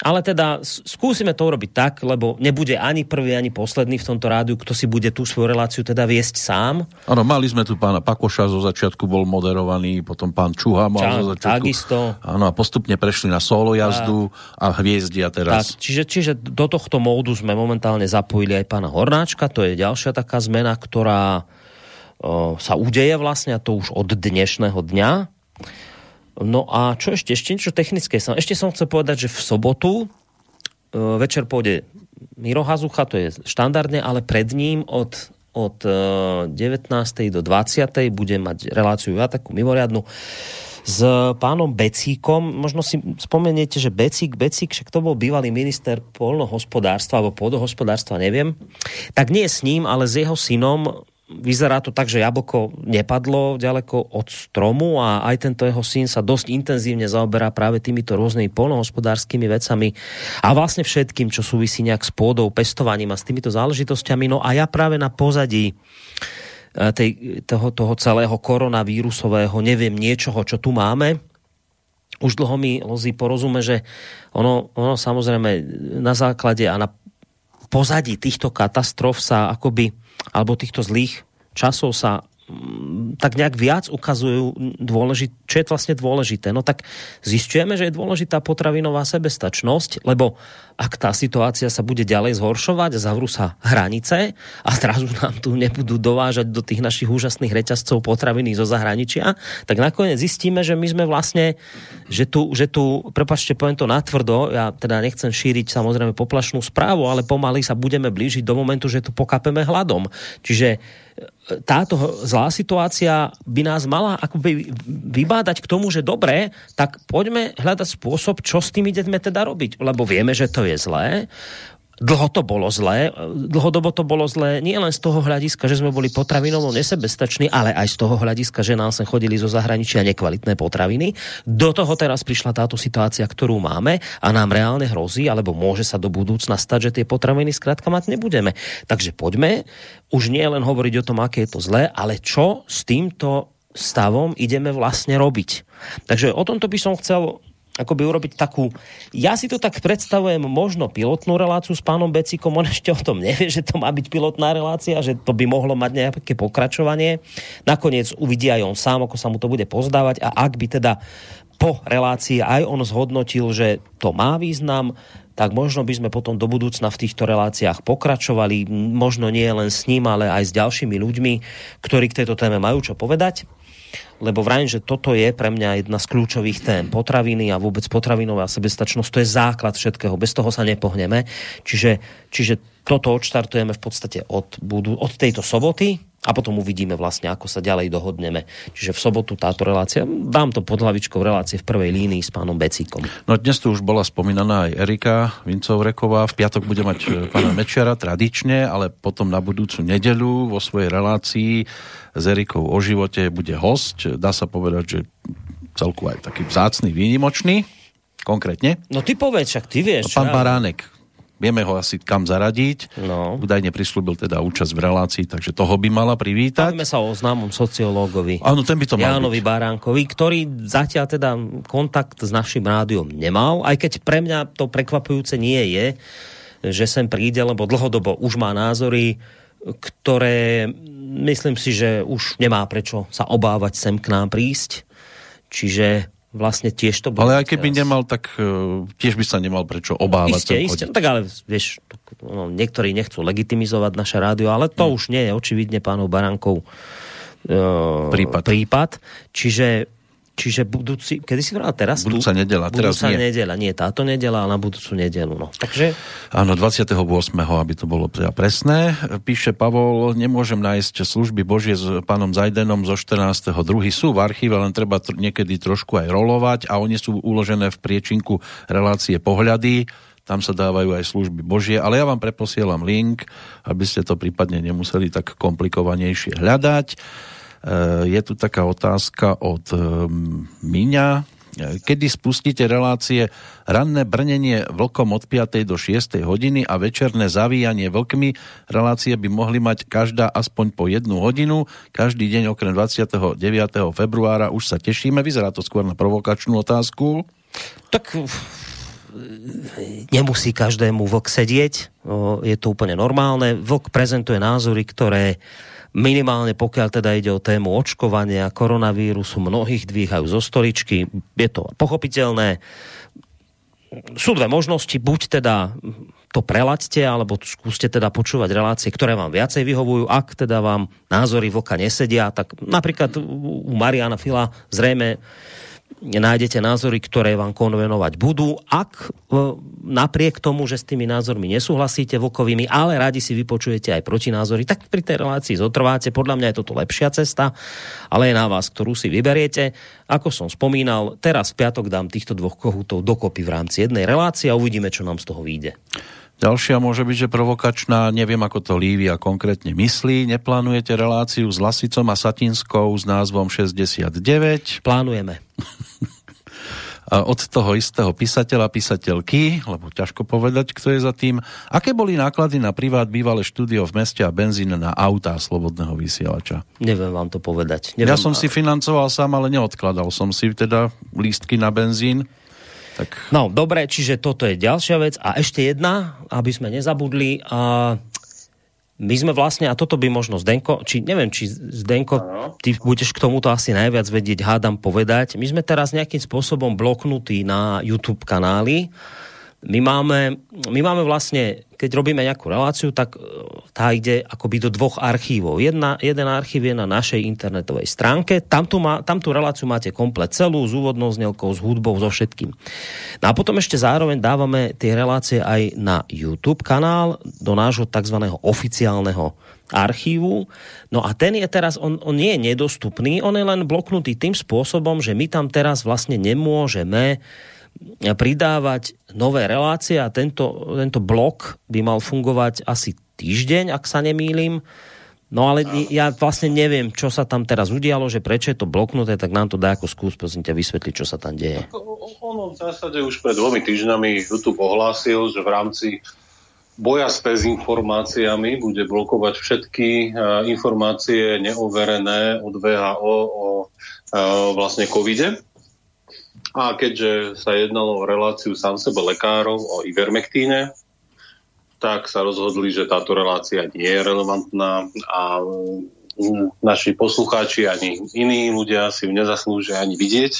ale teda skúsime to urobiť tak, lebo nebude ani prvý, ani posledný v tomto rádiu, kto si bude tú svoju reláciu teda viesť sám. Áno, mali sme tu pána Pakoša, zo začiatku bol moderovaný, potom pán Čuha mal Ča, zo začiatku. Takisto. Áno, a postupne prešli na solo jazdu a, a hviezdia teraz. Tak, čiže, čiže do tohto módu sme momentálne zapojili aj pána Hornáčka, to je ďalšia taká zmena, ktorá o, sa udeje vlastne, a to už od dnešného dňa No a čo ešte? Ešte niečo technické. Ešte som chcel povedať, že v sobotu e, večer pôjde Miro Hazucha, to je štandardne, ale pred ním od, od 19. E, do 20. bude mať reláciu ja takú mimoriadnu s pánom Becíkom. Možno si spomeniete, že Becík, Becík, však to bol bývalý minister polnohospodárstva alebo pôdohospodárstva, neviem. Tak nie s ním, ale s jeho synom vyzerá to tak, že jablko nepadlo ďaleko od stromu a aj tento jeho syn sa dosť intenzívne zaoberá práve týmito rôznymi polnohospodárskymi vecami a vlastne všetkým, čo súvisí nejak s pôdou, pestovaním a s týmito záležitosťami. No a ja práve na pozadí e, tej, toho, toho celého koronavírusového neviem niečoho, čo tu máme. Už dlho mi Lozi porozume, že ono, ono samozrejme na základe a na pozadí týchto katastrof sa akoby alebo týchto zlých časov sa tak nejak viac ukazujú, dôležit, čo je vlastne dôležité. No tak zistujeme, že je dôležitá potravinová sebestačnosť, lebo ak tá situácia sa bude ďalej zhoršovať, zavrú sa hranice a zrazu nám tu nebudú dovážať do tých našich úžasných reťazcov potraviny zo zahraničia, tak nakoniec zistíme, že my sme vlastne, že tu, že tu prepačte, poviem to natvrdo, ja teda nechcem šíriť samozrejme poplašnú správu, ale pomaly sa budeme blížiť do momentu, že tu pokapeme hladom. Čiže táto zlá situácia by nás mala akoby vybádať k tomu, že dobre, tak poďme hľadať spôsob, čo s tým ideme teda robiť. Lebo vieme, že to je zlé. Dlho to bolo zlé, dlhodobo to bolo zlé nie len z toho hľadiska, že sme boli potravinovo nesebestační, ale aj z toho hľadiska, že nám sem chodili zo zahraničia nekvalitné potraviny. Do toho teraz prišla táto situácia, ktorú máme a nám reálne hrozí, alebo môže sa do budúcna stať, že tie potraviny skrátka mať nebudeme. Takže poďme už nie len hovoriť o tom, aké je to zlé, ale čo s týmto stavom ideme vlastne robiť. Takže o tomto by som chcel akoby urobiť takú... Ja si to tak predstavujem možno pilotnú reláciu s pánom Becíkom, on ešte o tom nevie, že to má byť pilotná relácia, že to by mohlo mať nejaké pokračovanie. Nakoniec uvidí aj on sám, ako sa mu to bude pozdávať a ak by teda po relácii aj on zhodnotil, že to má význam, tak možno by sme potom do budúcna v týchto reláciách pokračovali, možno nie len s ním, ale aj s ďalšími ľuďmi, ktorí k tejto téme majú čo povedať lebo vrajím, že toto je pre mňa jedna z kľúčových tém. Potraviny a vôbec potravinová sebestačnosť, to je základ všetkého. Bez toho sa nepohneme. Čiže, čiže toto odštartujeme v podstate od, budú, od tejto soboty a potom uvidíme vlastne, ako sa ďalej dohodneme. Čiže v sobotu táto relácia, dám to pod hlavičkou relácie v prvej línii s pánom Becíkom. No dnes tu už bola spomínaná aj Erika Vincovreková. V piatok bude mať e, pána Mečiara tradične, ale potom na budúcu nedelu vo svojej relácii s Erikou o živote bude host. Dá sa povedať, že celku aj taký vzácný, výnimočný. Konkrétne. No ty povedz, však ty vieš. Pán Baránek, Vieme ho asi kam zaradiť. No. Údajne prislúbil teda účasť v relácii, takže toho by mala privítať. Bavíme sa o známom sociológovi. Áno, ten by to mal Jánovi byť. Baránkovi, ktorý zatiaľ teda kontakt s našim rádiom nemal, aj keď pre mňa to prekvapujúce nie je, že sem príde, lebo dlhodobo už má názory, ktoré myslím si, že už nemá prečo sa obávať sem k nám prísť. Čiže vlastne tiež to bude. Ale aj keby teraz. nemal, tak uh, tiež by sa nemal prečo obávať. Isté, isté. Tak ale vieš, no, niektorí nechcú legitimizovať naše rádio, ale to hmm. už nie je očividne pánov Barankov uh, prípad. prípad. Čiže Čiže budúci, kedy si vral teraz? Budúca nedela, teraz budúca nie. nedela, nie táto nedela, ale na budúcu nedelu. No. Takže... Áno, 28. aby to bolo teda presné. Píše Pavol, nemôžem nájsť služby Božie s pánom Zajdenom zo 14. Druhý sú v archíve, len treba tr- niekedy trošku aj rolovať a oni sú uložené v priečinku relácie pohľady tam sa dávajú aj služby Božie, ale ja vám preposielam link, aby ste to prípadne nemuseli tak komplikovanejšie hľadať. Eh, je tu taká otázka od eh, Miňa. Eh, kedy spustíte relácie ranné brnenie vlkom od 5. do 6. hodiny a večerné zavíjanie vlkmi? Relácie by mohli mať každá aspoň po jednu hodinu. Každý deň okrem 29. februára už sa tešíme. Vyzerá to skôr na provokačnú otázku. Tak nemusí každému vlk sedieť, je to úplne normálne. Vlk prezentuje názory, ktoré minimálne pokiaľ teda ide o tému očkovania, koronavírusu, mnohých dvíhajú zo stoličky. Je to pochopiteľné. Sú dve možnosti, buď teda to prelaďte, alebo skúste teda počúvať relácie, ktoré vám viacej vyhovujú. Ak teda vám názory vlka nesedia, tak napríklad u Mariana Fila zrejme nájdete názory, ktoré vám konvenovať budú. Ak e, napriek tomu, že s tými názormi nesúhlasíte vokovými, ale radi si vypočujete aj protinázory, tak pri tej relácii zotrváte. Podľa mňa je toto lepšia cesta, ale je na vás, ktorú si vyberiete. Ako som spomínal, teraz v piatok dám týchto dvoch kohútov dokopy v rámci jednej relácie a uvidíme, čo nám z toho vyjde. Ďalšia môže byť, že provokačná, neviem ako to Lívia konkrétne myslí. Neplánujete reláciu s Lasicom a Satinskou s názvom 69? Plánujeme. od toho istého písateľa, písateľky, lebo ťažko povedať, kto je za tým. Aké boli náklady na privát bývalé štúdio v meste a benzín na autá slobodného vysielača? Neviem vám to povedať. Neviem, ja som si financoval sám, ale neodkladal som si teda lístky na benzín. Tak... No, dobre, čiže toto je ďalšia vec. A ešte jedna, aby sme nezabudli. A my sme vlastne, a toto by možno Zdenko, či neviem, či Zdenko, ty budeš k tomuto asi najviac vedieť, hádam povedať. My sme teraz nejakým spôsobom bloknutí na YouTube kanály, my máme, my máme vlastne, keď robíme nejakú reláciu, tak e, tá ide akoby do dvoch archívov. Jedna, jeden archív je na našej internetovej stránke, tam tú, má, tam tú reláciu máte komplet celú, s úvodnou znelkou, s hudbou, so všetkým. No a potom ešte zároveň dávame tie relácie aj na YouTube kanál, do nášho tzv. oficiálneho archívu. No a ten je teraz, on, on nie je nedostupný, on je len bloknutý tým spôsobom, že my tam teraz vlastne nemôžeme pridávať nové relácie a tento, tento blok by mal fungovať asi týždeň, ak sa nemýlim. No ale ja vlastne neviem, čo sa tam teraz udialo, že prečo je to bloknuté, tak nám to dá ako skús, prosím ťa, vysvetliť, čo sa tam deje. Ono v zásade už pred dvomi týždňami YouTube ohlásil, že v rámci boja s dezinformáciami bude blokovať všetky uh, informácie neoverené od VHO o uh, vlastne covide. A keďže sa jednalo o reláciu sám sebe lekárov o ivermektíne, tak sa rozhodli, že táto relácia nie je relevantná a naši poslucháči ani iní ľudia si ju nezaslúžia ani vidieť.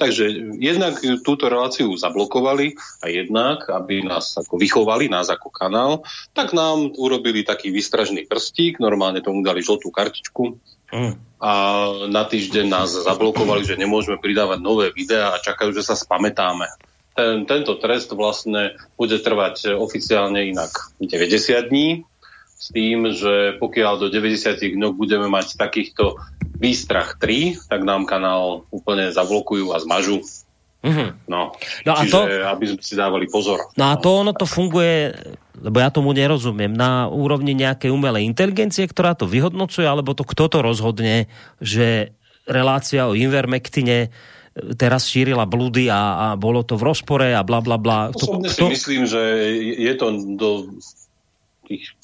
Takže jednak túto reláciu zablokovali a jednak, aby nás ako vychovali, nás ako kanál, tak nám urobili taký výstražný prstík, normálne tomu dali žltú kartičku mm. A na týždeň nás zablokovali, že nemôžeme pridávať nové videá a čakajú, že sa spamätáme. Ten, tento trest vlastne bude trvať oficiálne inak 90 dní, s tým, že pokiaľ do 90 dňov budeme mať takýchto výstrach 3, tak nám kanál úplne zablokujú a zmažu. Mm-hmm. No, no a čiže, to, aby sme si dávali pozor. No a to ono to funguje, lebo ja tomu nerozumiem, na úrovni nejakej umelej inteligencie, ktorá to vyhodnocuje, alebo to kto to rozhodne, že relácia o invermektine teraz šírila blúdy a, a bolo to v rozpore a bla bla bla. Osobne si myslím, že je to do tých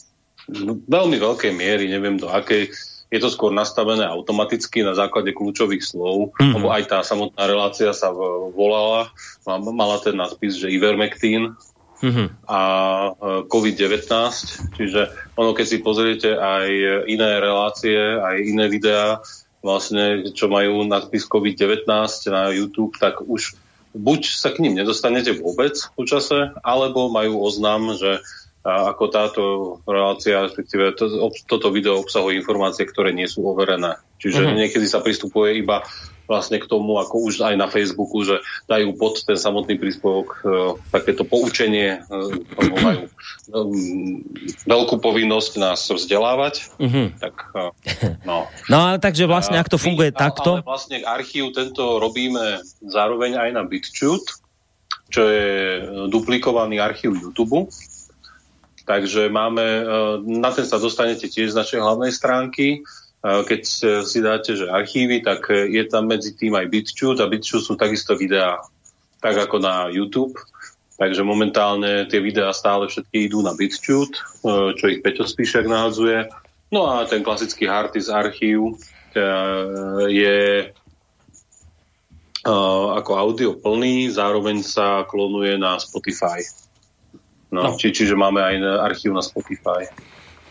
veľmi veľkej miery, neviem do akej, je to skôr nastavené automaticky na základe kľúčových slov, mm-hmm. lebo aj tá samotná relácia sa volala, mala ten nadpis, že Ivermectin mm-hmm. a e, COVID-19, čiže ono, keď si pozriete aj iné relácie, aj iné videá, vlastne, čo majú nadpis COVID-19 na YouTube, tak už buď sa k ním nedostanete vôbec v čase, alebo majú oznam, že ako táto relácia, respektíve to, toto video obsahuje informácie, ktoré nie sú overené. Čiže uh-huh. niekedy sa pristupuje iba vlastne k tomu, ako už aj na Facebooku, že dajú pod ten samotný príspevok e, takéto poučenie, e, majú e, veľkú povinnosť nás vzdelávať. Uh-huh. Tak, e, no. (laughs) no ale takže vlastne, ak to funguje My, takto... Ale vlastne archív tento robíme zároveň aj na BitChute, čo je duplikovaný archív YouTube Takže máme, e, na ten sa dostanete tiež z našej hlavnej stránky. E, keď si dáte, že archívy, tak je tam medzi tým aj BitChute a BitChute sú takisto videá, tak ako na YouTube. Takže momentálne tie videá stále všetky idú na BitChute, čo ich Peťo Spíšak nahadzuje. No a ten klasický harddisk archív je ako audio plný, zároveň sa klonuje na Spotify. No, no. Či, čiže máme aj archív na Spotify.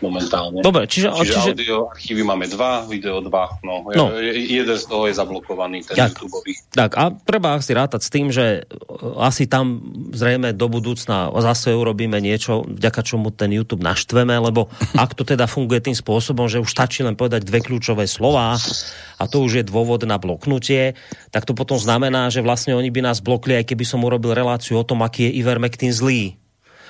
momentálne. Dobre, čiže, čiže, čiže... audio archívy máme dva, video dva. No, No. Je, jeden z toho je zablokovaný, ten Tak. YouTube. Tak a treba si rátať s tým, že asi tam zrejme do budúcna zase urobíme niečo, vďaka čomu ten YouTube naštveme, lebo (laughs) ak to teda funguje tým spôsobom, že už stačí len povedať dve kľúčové slová a to už je dôvod na bloknutie, tak to potom znamená, že vlastne oni by nás blokli, aj keby som urobil reláciu o tom, aký je Ivermectin zlý.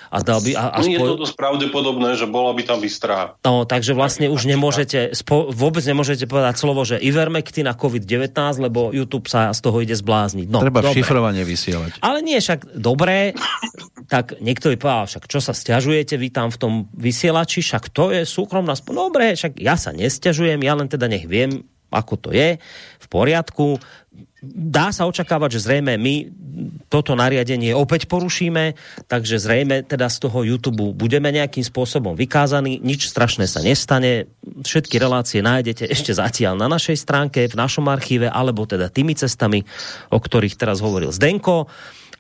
A dal by, a, a No, je spoj- to dosť pravdepodobné, že bola by tam výstraha. No, takže vlastne už nemôžete, spo, vôbec nemôžete povedať slovo, že Ivermectin a COVID-19, lebo YouTube sa z toho ide zblázniť. No, Treba dobre. šifrovanie vysielať. Ale nie však dobré, tak niekto by povedal, však čo sa stiažujete vy tam v tom vysielači, však to je súkromná spo... Dobre, však ja sa nestiažujem, ja len teda nech viem, ako to je, v poriadku. Dá sa očakávať, že zrejme my toto nariadenie opäť porušíme, takže zrejme teda z toho YouTube budeme nejakým spôsobom vykázaní, nič strašné sa nestane, všetky relácie nájdete ešte zatiaľ na našej stránke, v našom archíve, alebo teda tými cestami, o ktorých teraz hovoril Zdenko.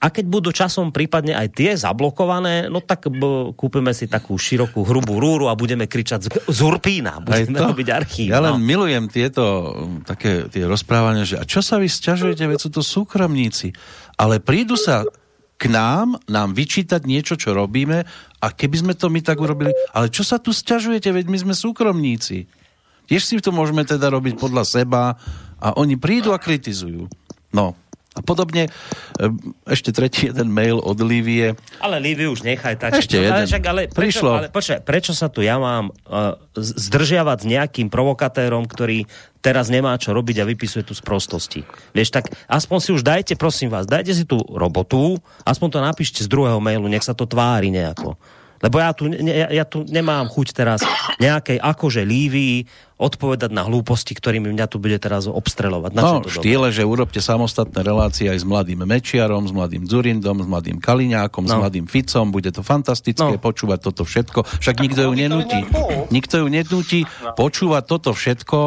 A keď budú časom prípadne aj tie zablokované, no tak kúpime si takú širokú hrubú rúru a budeme kričať z, z Urpína. Budeme robiť archív. Ja len no. milujem tieto také tie rozprávania, že a čo sa vy sťažujete, veď sú to súkromníci. Ale prídu sa k nám, nám vyčítať niečo, čo robíme a keby sme to my tak urobili, ale čo sa tu sťažujete, veď my sme súkromníci. Tiež si to môžeme teda robiť podľa seba a oni prídu a kritizujú. No. A podobne, um, ešte tretí jeden mail od Lívie. Ale Lívy už nechaj tak. Ešte ale, jeden. však, ale, prečo, Prišlo. ale počkaj, prečo sa tu ja mám uh, zdržiavať s nejakým provokatérom, ktorý teraz nemá čo robiť a vypisuje tu z prostosti. Vieš, tak aspoň si už dajte, prosím vás, dajte si tú robotu, aspoň to napíšte z druhého mailu, nech sa to tvári nejako. Lebo ja tu, ne, ja, ja tu nemám chuť teraz nejakej akože lívy odpovedať na hlúposti, ktorými mňa tu bude teraz obstrelovať. Na No, to dobré? štýle, že urobte samostatné relácie aj s mladým Mečiarom, s mladým Dzurindom, s mladým Kaliňákom, no. s No. mladým Ficom, bude to fantastické No. počúvať toto všetko. Však nikto ju nenúti. Nikto ju nenúti počúvať toto všetko.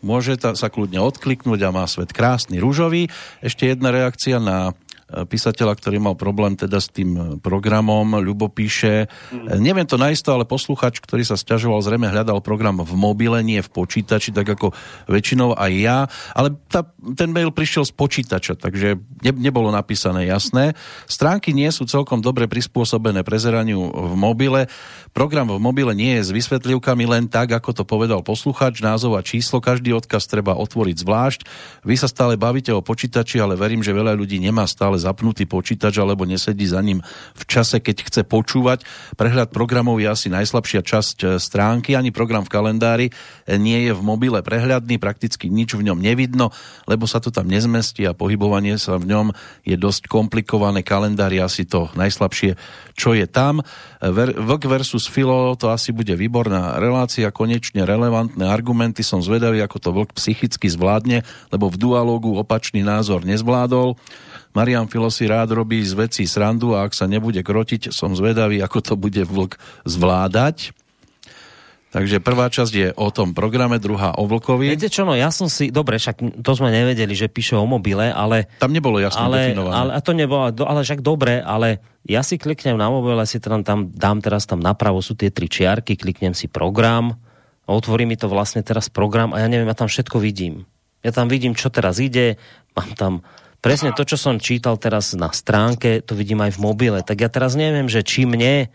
Môže ta, sa kľudne odkliknúť a má svet krásny, rúžový. Ešte jedna reakcia na písateľa, ktorý mal problém teda s tým programom, Ľubo píše, e, neviem to naisto, ale posluchač, ktorý sa stiažoval, zrejme hľadal program v mobile, nie v počítači, tak ako väčšinou aj ja, ale tá, ten mail prišiel z počítača, takže ne, nebolo napísané jasné. Stránky nie sú celkom dobre prispôsobené prezeraniu v mobile. Program v mobile nie je s vysvetlivkami len tak, ako to povedal posluchač, názov a číslo, každý odkaz treba otvoriť zvlášť. Vy sa stále bavíte o počítači, ale verím, že veľa ľudí nemá stále zapnutý počítač alebo nesedí za ním v čase, keď chce počúvať. Prehľad programov je asi najslabšia časť e, stránky, ani program v kalendári e, nie je v mobile prehľadný, prakticky nič v ňom nevidno, lebo sa to tam nezmestí a pohybovanie sa v ňom je dosť komplikované. Kalendár je asi to najslabšie, čo je tam. E, Ver, Vlk versus Filo, to asi bude výborná relácia, konečne relevantné argumenty. Som zvedavý, ako to Vlk psychicky zvládne, lebo v dualógu opačný názor nezvládol. Marian Filo si rád robí z vecí srandu a ak sa nebude krotiť, som zvedavý, ako to bude Vlk zvládať. Takže prvá časť je o tom programe, druhá o Vlkovi. Viete čo, no ja som si, dobre, však to sme nevedeli, že píše o mobile, ale Tam nebolo jasne ale, definované. ale, a to nebolo, ale však dobre, ale ja si kliknem na mobil, si tam, tam dám teraz tam napravo, sú tie tri čiarky, kliknem si program, a otvorí mi to vlastne teraz program a ja neviem, ja tam všetko vidím. Ja tam vidím, čo teraz ide, mám tam presne to, čo som čítal teraz na stránke, to vidím aj v mobile. Tak ja teraz neviem, že či mne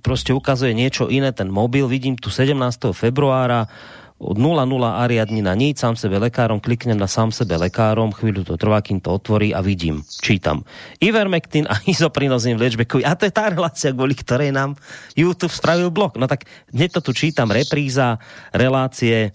proste ukazuje niečo iné ten mobil, vidím tu 17. februára od 00 Ariadnina nič, sám sebe lekárom, kliknem na sám sebe lekárom, chvíľu to trvá, kým to otvorí a vidím, čítam. Ivermectin a (laughs) izoprinozin v liečbe. A to je tá relácia, kvôli ktorej nám YouTube spravil blok. No tak hneď to tu čítam, repríza, relácie,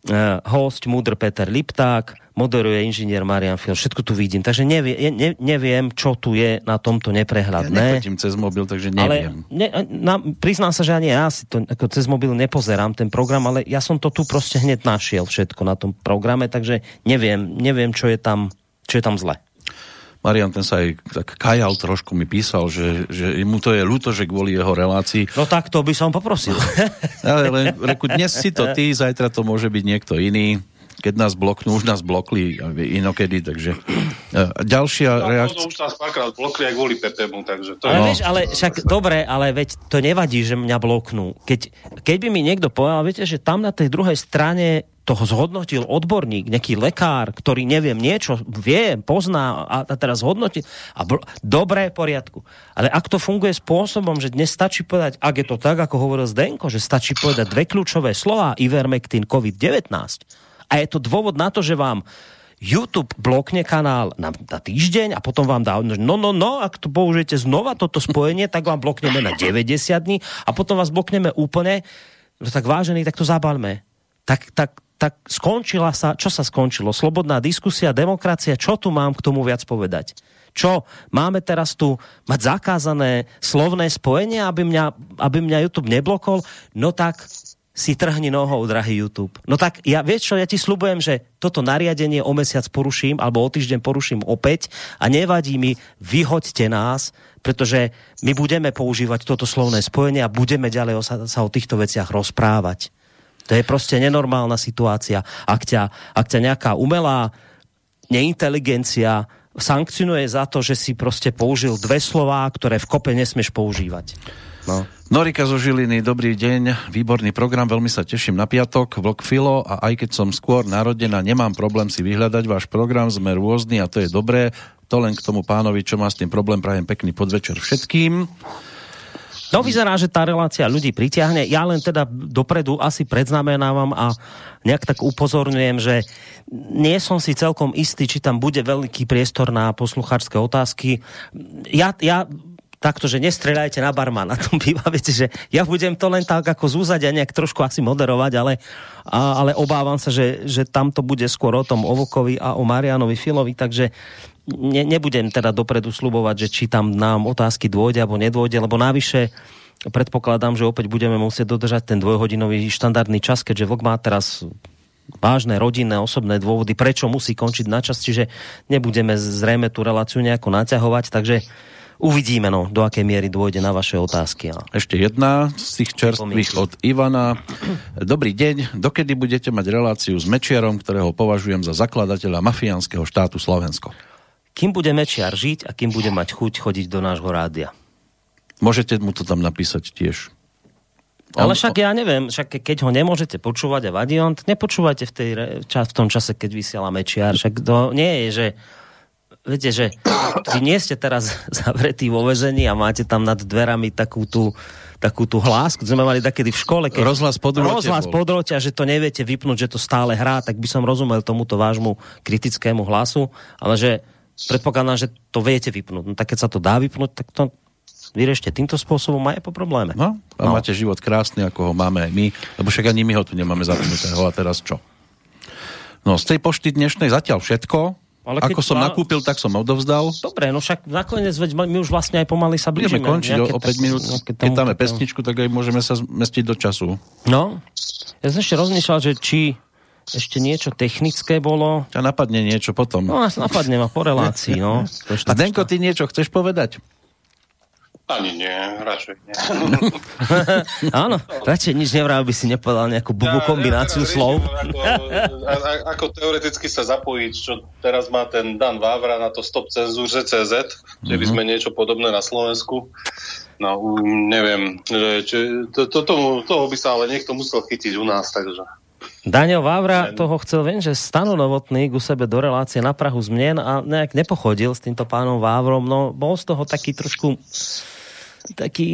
Uh, host, múdr Peter Lipták, moderuje inžinier Marian Fiel, všetko tu vidím, takže nevie, ne, neviem, čo tu je na tomto ja neprehľadné. nechodím cez mobil, takže Ale neviem. ne, na, priznám sa, že ani ja si to ako cez mobil nepozerám ten program, ale ja som to tu proste hneď našiel všetko na tom programe, takže neviem, neviem, čo je tam, čo je tam zle. Marian ten sa aj tak kajal trošku, mi písal, že, že mu to je ľúto, že kvôli jeho relácii. No tak to by som poprosil. (laughs) Ale reku, dnes si to ty, zajtra to môže byť niekto iný. Keď nás bloknú, už nás blokli inokedy, takže uh, ďalšia no, reakcia... už nás párkrát blokli aj kvôli Petemu, takže to ale je... vieš, ale však dobre, ale veď to nevadí, že mňa bloknú. Keď, keď by mi niekto povedal, viete, že tam na tej druhej strane toho zhodnotil odborník, nejaký lekár, ktorý neviem niečo, vie, pozná a, a teraz hodnotí. A br- dobré, poriadku. Ale ak to funguje spôsobom, že dnes stačí povedať, ak je to tak, ako hovoril Zdenko, že stačí povedať dve kľúčové slova, Ivermectin, COVID-19, a je to dôvod na to, že vám YouTube blokne kanál na, na týždeň a potom vám dá, no, no, no, ak to použijete znova toto spojenie, tak vám blokneme na 90 dní a potom vás blokneme úplne, no tak vážený, tak to zabalme. Tak, tak, tak skončila sa, čo sa skončilo? Slobodná diskusia, demokracia, čo tu mám k tomu viac povedať? Čo? Máme teraz tu mať zakázané slovné spojenie, aby mňa, aby mňa YouTube neblokol? No tak si trhni nohou, drahý YouTube. No tak ja, vieš čo, ja ti slubujem, že toto nariadenie o mesiac poruším, alebo o týždeň poruším opäť a nevadí mi, vyhoďte nás, pretože my budeme používať toto slovné spojenie a budeme ďalej o, sa, sa o týchto veciach rozprávať. To je proste nenormálna situácia. Ak ťa, ak ťa nejaká umelá neinteligencia sankcionuje za to, že si proste použil dve slová, ktoré v kope nesmieš používať. No. Norika zo Žiliny, dobrý deň, výborný program, veľmi sa teším na piatok, vlk Filo a aj keď som skôr narodená, nemám problém si vyhľadať váš program, sme rôzni a to je dobré. To len k tomu pánovi, čo má s tým problém, prajem pekný podvečer všetkým. No vyzerá, že tá relácia ľudí pritiahne. Ja len teda dopredu asi predznamenávam a nejak tak upozorňujem, že nie som si celkom istý, či tam bude veľký priestor na poslucháčské otázky. Ja, ja takto, že nestreľajte na barma, na (laughs) tom býva, viete, že ja budem to len tak ako zúzať a nejak trošku asi moderovať, ale, a, ale obávam sa, že, že tam to bude skôr o tom Ovokovi a o Marianovi Filovi, takže ne, nebudem teda dopredu slubovať, že či tam nám otázky dôjde alebo nedôjde, lebo navyše predpokladám, že opäť budeme musieť dodržať ten dvojhodinový štandardný čas, keďže Vlk má teraz vážne rodinné, osobné dôvody, prečo musí končiť na čas, čiže nebudeme zrejme tú reláciu nejako naťahovať, takže uvidíme, no, do akej miery dôjde na vaše otázky. No. Ešte jedna z tých čerstvých od Ivana. Dobrý deň, dokedy budete mať reláciu s Mečiarom, ktorého považujem za zakladateľa mafiánskeho štátu Slovensko? Kým bude Mečiar žiť a kým bude mať chuť chodiť do nášho rádia. Môžete mu to tam napísať tiež. On, Ale však ja neviem, však keď ho nemôžete počúvať a vadí on, nepočúvajte v, tej, v tom čase, keď vysiela Mečiar. Však to nie je, že viete, že vy nie ste teraz (laughs) zavretí vo väzení a máte tam nad dverami takú tú, takú tú hlásku, sme mali takedy v škole, keď rozhlas podrotia, rozhlas podrotia, že to neviete vypnúť, že to stále hrá, tak by som rozumel tomuto vášmu kritickému hlasu, ale že predpokladám, že to viete vypnúť. No tak keď sa to dá vypnúť, tak to vyriešte týmto spôsobom a je po probléme. No, a no. máte život krásny, ako ho máme aj my, lebo však ani my ho tu nemáme zapnutého a teraz čo? No, z tej pošty dnešnej zatiaľ všetko. Ale Ako som plán... nakúpil, tak som odovzdal. Dobre, no však nakoniec veď my už vlastne aj pomaly sa blížime. Budeme končiť o, o 5 tak, minút. Keď dáme pesničku, tak aj môžeme sa zmestiť do času. No, ja som ešte rozmýšľal, že či ešte niečo technické bolo. A napadne niečo potom. No, napadne ma po relácii, no. (laughs) A Denko, ty niečo chceš povedať? Ani nie, radšej nie. (laughs) Áno, radšej nič nevral, by si nepovedal nejakú bubu ja, kombináciu ja, slov. Ako, ako teoreticky sa zapojiť, čo teraz má ten Dan Vávra na to stop cenzúře CZ, že by sme niečo podobné na Slovensku. No, neviem, že, či, to, to, tomu, toho by sa ale niekto musel chytiť u nás, takže... Daniel Vávra toho chcel, viem, že stanu novotný ku sebe do relácie na Prahu zmien a nejak nepochodil s týmto pánom Vávrom, no bol z toho taký trošku taký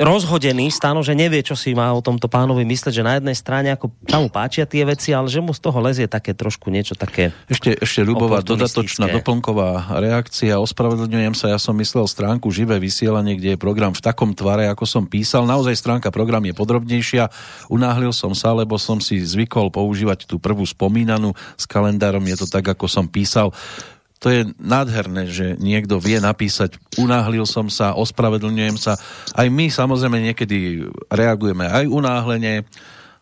rozhodený stano, že nevie, čo si má o tomto pánovi mysleť, že na jednej strane ako sa mu páčia tie veci, ale že mu z toho lezie také trošku niečo také Ešte, ešte ľubová dodatočná doplnková reakcia. Ospravedlňujem sa, ja som myslel stránku živé vysielanie, kde je program v takom tvare, ako som písal. Naozaj stránka program je podrobnejšia. Unáhlil som sa, lebo som si zvykol používať tú prvú spomínanú s kalendárom. Je to tak, ako som písal to je nádherné, že niekto vie napísať, unáhlil som sa, ospravedlňujem sa. Aj my samozrejme niekedy reagujeme aj unáhlenie,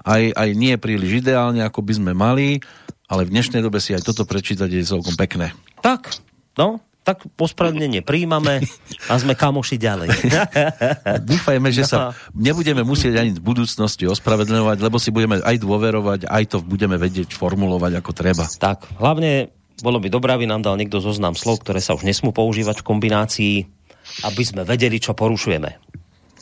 aj, aj nie príliš ideálne, ako by sme mali, ale v dnešnej dobe si aj toto prečítať je celkom pekné. Tak, no, tak ospravedlnenie príjmame a sme kamoši ďalej. (laughs) Dúfajme, že No. sa nebudeme musieť ani v budúcnosti ospravedlňovať, lebo si budeme aj dôverovať, aj to budeme vedieť formulovať ako treba. tak, hlavne bolo by dobré, aby nám dal niekto zoznam slov, ktoré sa už nesmú používať v kombinácii, aby sme vedeli, čo porušujeme.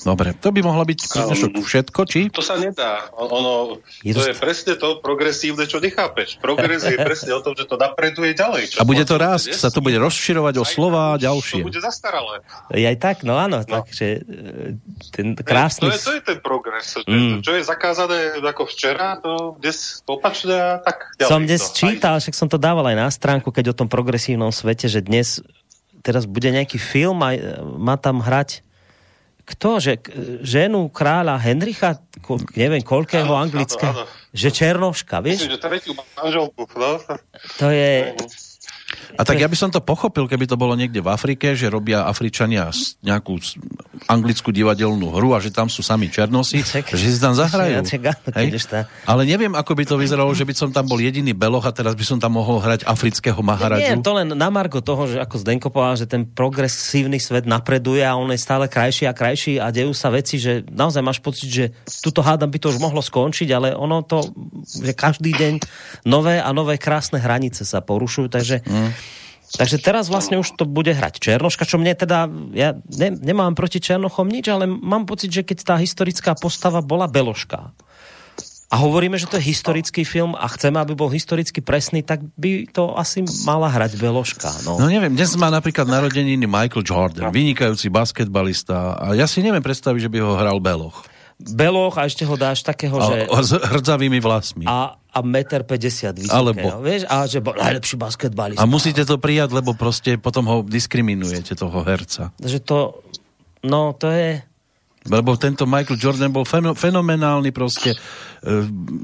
Dobre, to by mohlo byť pre všetko, či? To sa nedá. Ono, Je to to- je presne to progresívne, čo nechápeš. Progres je presne o tom, že to napreduje ďalej. Čo A bude to vlastne rásť, sa to bude rozširovať o slova a ďalšie. To bude zastaralé. Je aj tak, no áno, no. takže e, ten krásny... To je, to je ten progres. Čo, Mm. čo je zakázané ako včera, to dnes opačne a tak ďalej. som dnes to. čítal, však som to dával aj na stránku, keď o tom progresívnom svete, že dnes teraz bude nejaký film a e, má tam hrať kto, že ženu kráľa Henricha, ko, neviem koľkého Áno, anglické, áno, áno. že Černoška, Myslím, vieš? že tretiu manželku. No. To je... A tak ja by som to pochopil, keby to bolo niekde v Afrike, že robia Afričania nejakú anglickú divadelnú hru a že tam sú sami černosi, (laughs) Čak- že si tam zahrajú. Čak Hej? Ale neviem, ako by to vyzeralo, že by som tam bol jediný beloch a teraz by som tam mohol hrať afrického Nie, maharadžu. to len na margo toho, že ako Zdenko povedal, že ten progresívny svet napreduje a on je stále krajší a krajší a dejú sa veci, že naozaj máš pocit, že tuto hádam by to už mohlo skončiť, ale ono to, že každý deň nové a nové krásne hranice sa porušujú, takže Takže teraz vlastne už to bude hrať Černoška, čo mne teda, ja ne, nemám proti Černochom nič, ale mám pocit, že keď tá historická postava bola Beloška, a hovoríme, že to je historický film a chceme, aby bol historicky presný, tak by to asi mala hrať Beloška. No. No neviem, dnes má napríklad narodeniny Michael Jordan, vynikajúci basketbalista a ja si neviem predstaviť, že by ho hral Beloch. Beloch a ešte ho dáš takého, že... A, a s hrdzavými vlasmi. A, A, a meter 50 vysoké. Alebo- No, vieš? A že bol najlepší basketbalista. a musíte to prijať, lebo proste potom ho diskriminujete, toho herca. Že to... No, to je... Lebo tento Michael Jordan bol feno, fenomenálny proste, e,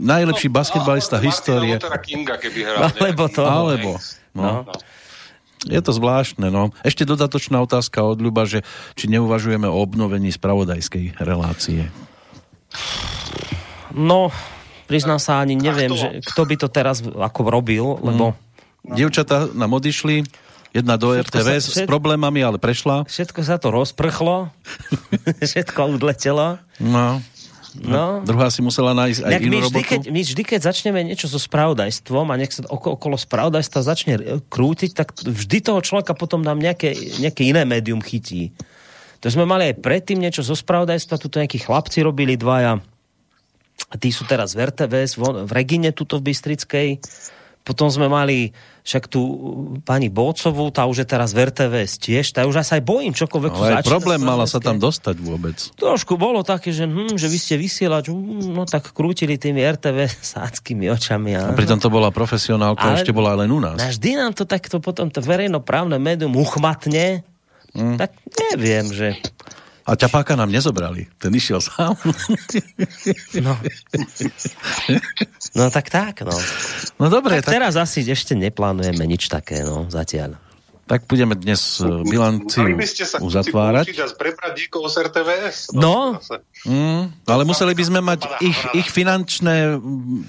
najlepší basketbalista Martina histórie. Luthera Kinga, keby hral. Alebo to. Alebo, no. No. Je to zvláštne, no. Ešte dodatočná otázka od Ľuba, že či neuvažujeme o obnovení spravodajskej relácie. No, priznám sa, ani neviem, kto? že kto by to teraz ako robil, lebo Dievčatá nám odišli, jedna do Všetko RTVS sa- s problémami, ale prešla. všetko sa to rozprchlo, (laughs) všetko odletelo. No. No. Druhá si musela nájsť aj Jak inú my, vždy, robotu. keď, my vždy, keď začneme niečo so spravodajstvom a nech sa oko, okolo spravodajstva začne e, krútiť, tak vždy toho človeka potom nám nejaké, nejaké iné médium chytí. To sme mali aj predtým niečo zo spravodajstva, tuto nejakí chlapci robili dvaja. Tí sú teraz v RTVS, v Regine, tuto v Bystrickej. Potom sme mali však tú uh, pani Bócovú, tá už je teraz v RTVS tiež, tá už sa aj bojím čokoľvek tu Ale aj problém mala sa tam dostať vôbec. Trošku bolo také, že, hm, že vy ste vysielač, hm, no tak krútili tými RTV sáckými očami. A A, pritom to bola profesionálka, Ale- ešte bola len u nás. vždy nám to takto potom to verejnoprávne médium uchmatne, Mm. tak neviem, že... A ťapáka nám nezobrali. Ten išiel sám. No, no tak tak, no. No dobre, Tak tak, teraz asi ešte neplánujeme nič také, no, zatiaľ. tak budeme dnes e, bilanciu Mali by ste sa uzatvárať. prebrať niekoho z RTVS. No. Mm, ale museli by sme mať ich, ich finančné mm,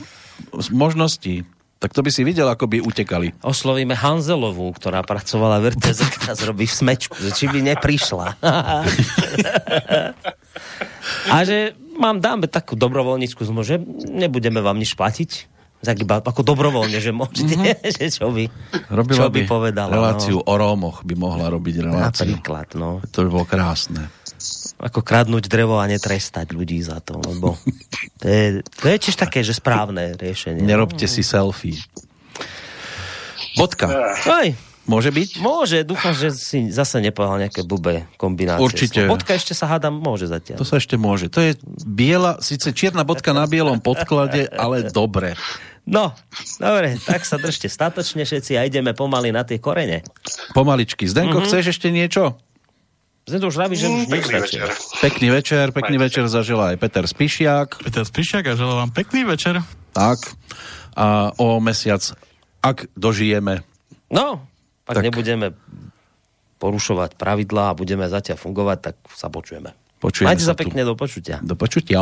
možnosti. Tak to by si videl, ako by utekali. Oslovíme Hanzelovú, ktorá pracovala v RTZ, (laughs) ktorá zrobí v smečku, že či by neprišla. (laughs) A že mám dáme takú dobrovoľníckú zmluvu, že nebudeme vám nič platiť. Tak iba ako dobrovoľne, že môžete, (laughs) že čo by, Robila čo by, by povedala. reláciu no. o Rómoch, by mohla robiť reláciu. Napríklad, no. To by bolo krásne. Ako kradnúť drevo a netrestať ľudí za to, lebo to je, to je tiež také, že správne riešenie. Nerobte si selfie. Bodka. Aj, Môže byť? môže, dúfam, že si zase nepovedal nejaké blbé kombinácie. Určite. Bodka ešte sa hádam, môže zatiaľ. To sa ešte môže. To je biela, síce čierna bodka na bielom podklade, ale dobre. No, dobre, tak sa držte statočne všetci a ideme pomaly na tie korene. Pomaličky. Zdenko, mm-hmm. chceš ešte niečo? Zde to už vraví, že už nič Pekný večer. Pekný večer, pekný večer zažila aj Peter Spišiak. Peter Spišiak a želám vám pekný večer. Tak. A o mesiac, ak dožijeme, No, ak Tak. nebudeme porušovať pravidlá a budeme zatiaľ fungovať, tak sa počujeme. počujeme Majte sa tu. pekne do počutia. Do počutia.